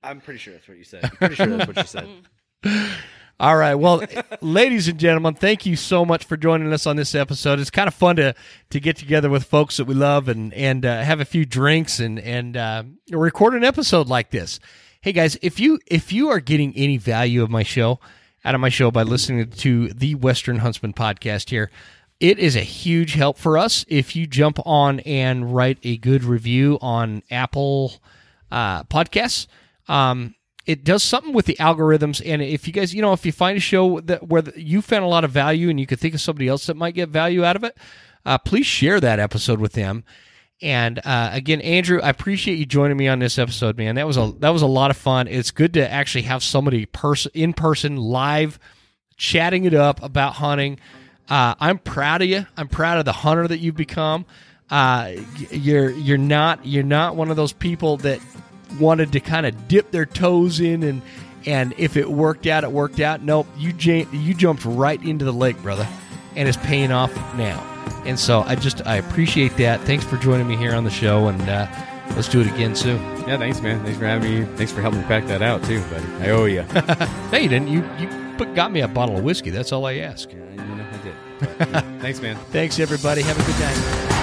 I'm pretty sure that's what you said. I'm <laughs> pretty sure that's what you said. All right. Well, ladies and gentlemen, thank you so much for joining us on this episode. It's kind of fun to to get together with folks that we love and and uh, have a few drinks and and uh, record an episode like this. Hey guys, if you if you are getting any value of my show out of my show by listening to the Western Huntsman podcast here, it is a huge help for us if you jump on and write a good review on Apple uh, Podcasts. Um, it does something with the algorithms, and if you guys, you know, if you find a show that where you found a lot of value and you could think of somebody else that might get value out of it, uh, please share that episode with them. And uh, again, Andrew, I appreciate you joining me on this episode, man. That was a that was a lot of fun. It's good to actually have somebody person in person, live, chatting it up about hunting. Uh, I'm proud of you. I'm proud of the hunter that you've become. Uh, you're you're not you're not one of those people that wanted to kind of dip their toes in and and if it worked out, it worked out. Nope, you j- you jumped right into the lake, brother, and it's paying off now. And so I just I appreciate that. Thanks for joining me here on the show, and uh, let's do it again soon. Yeah, thanks, man. Thanks for having me. Thanks for helping me crack that out too, buddy. I owe you. no, you didn't. You you put, got me a bottle of whiskey. That's all I ask. Yeah, you know I did. <laughs> Thanks, man. Thanks, everybody. Have a good night.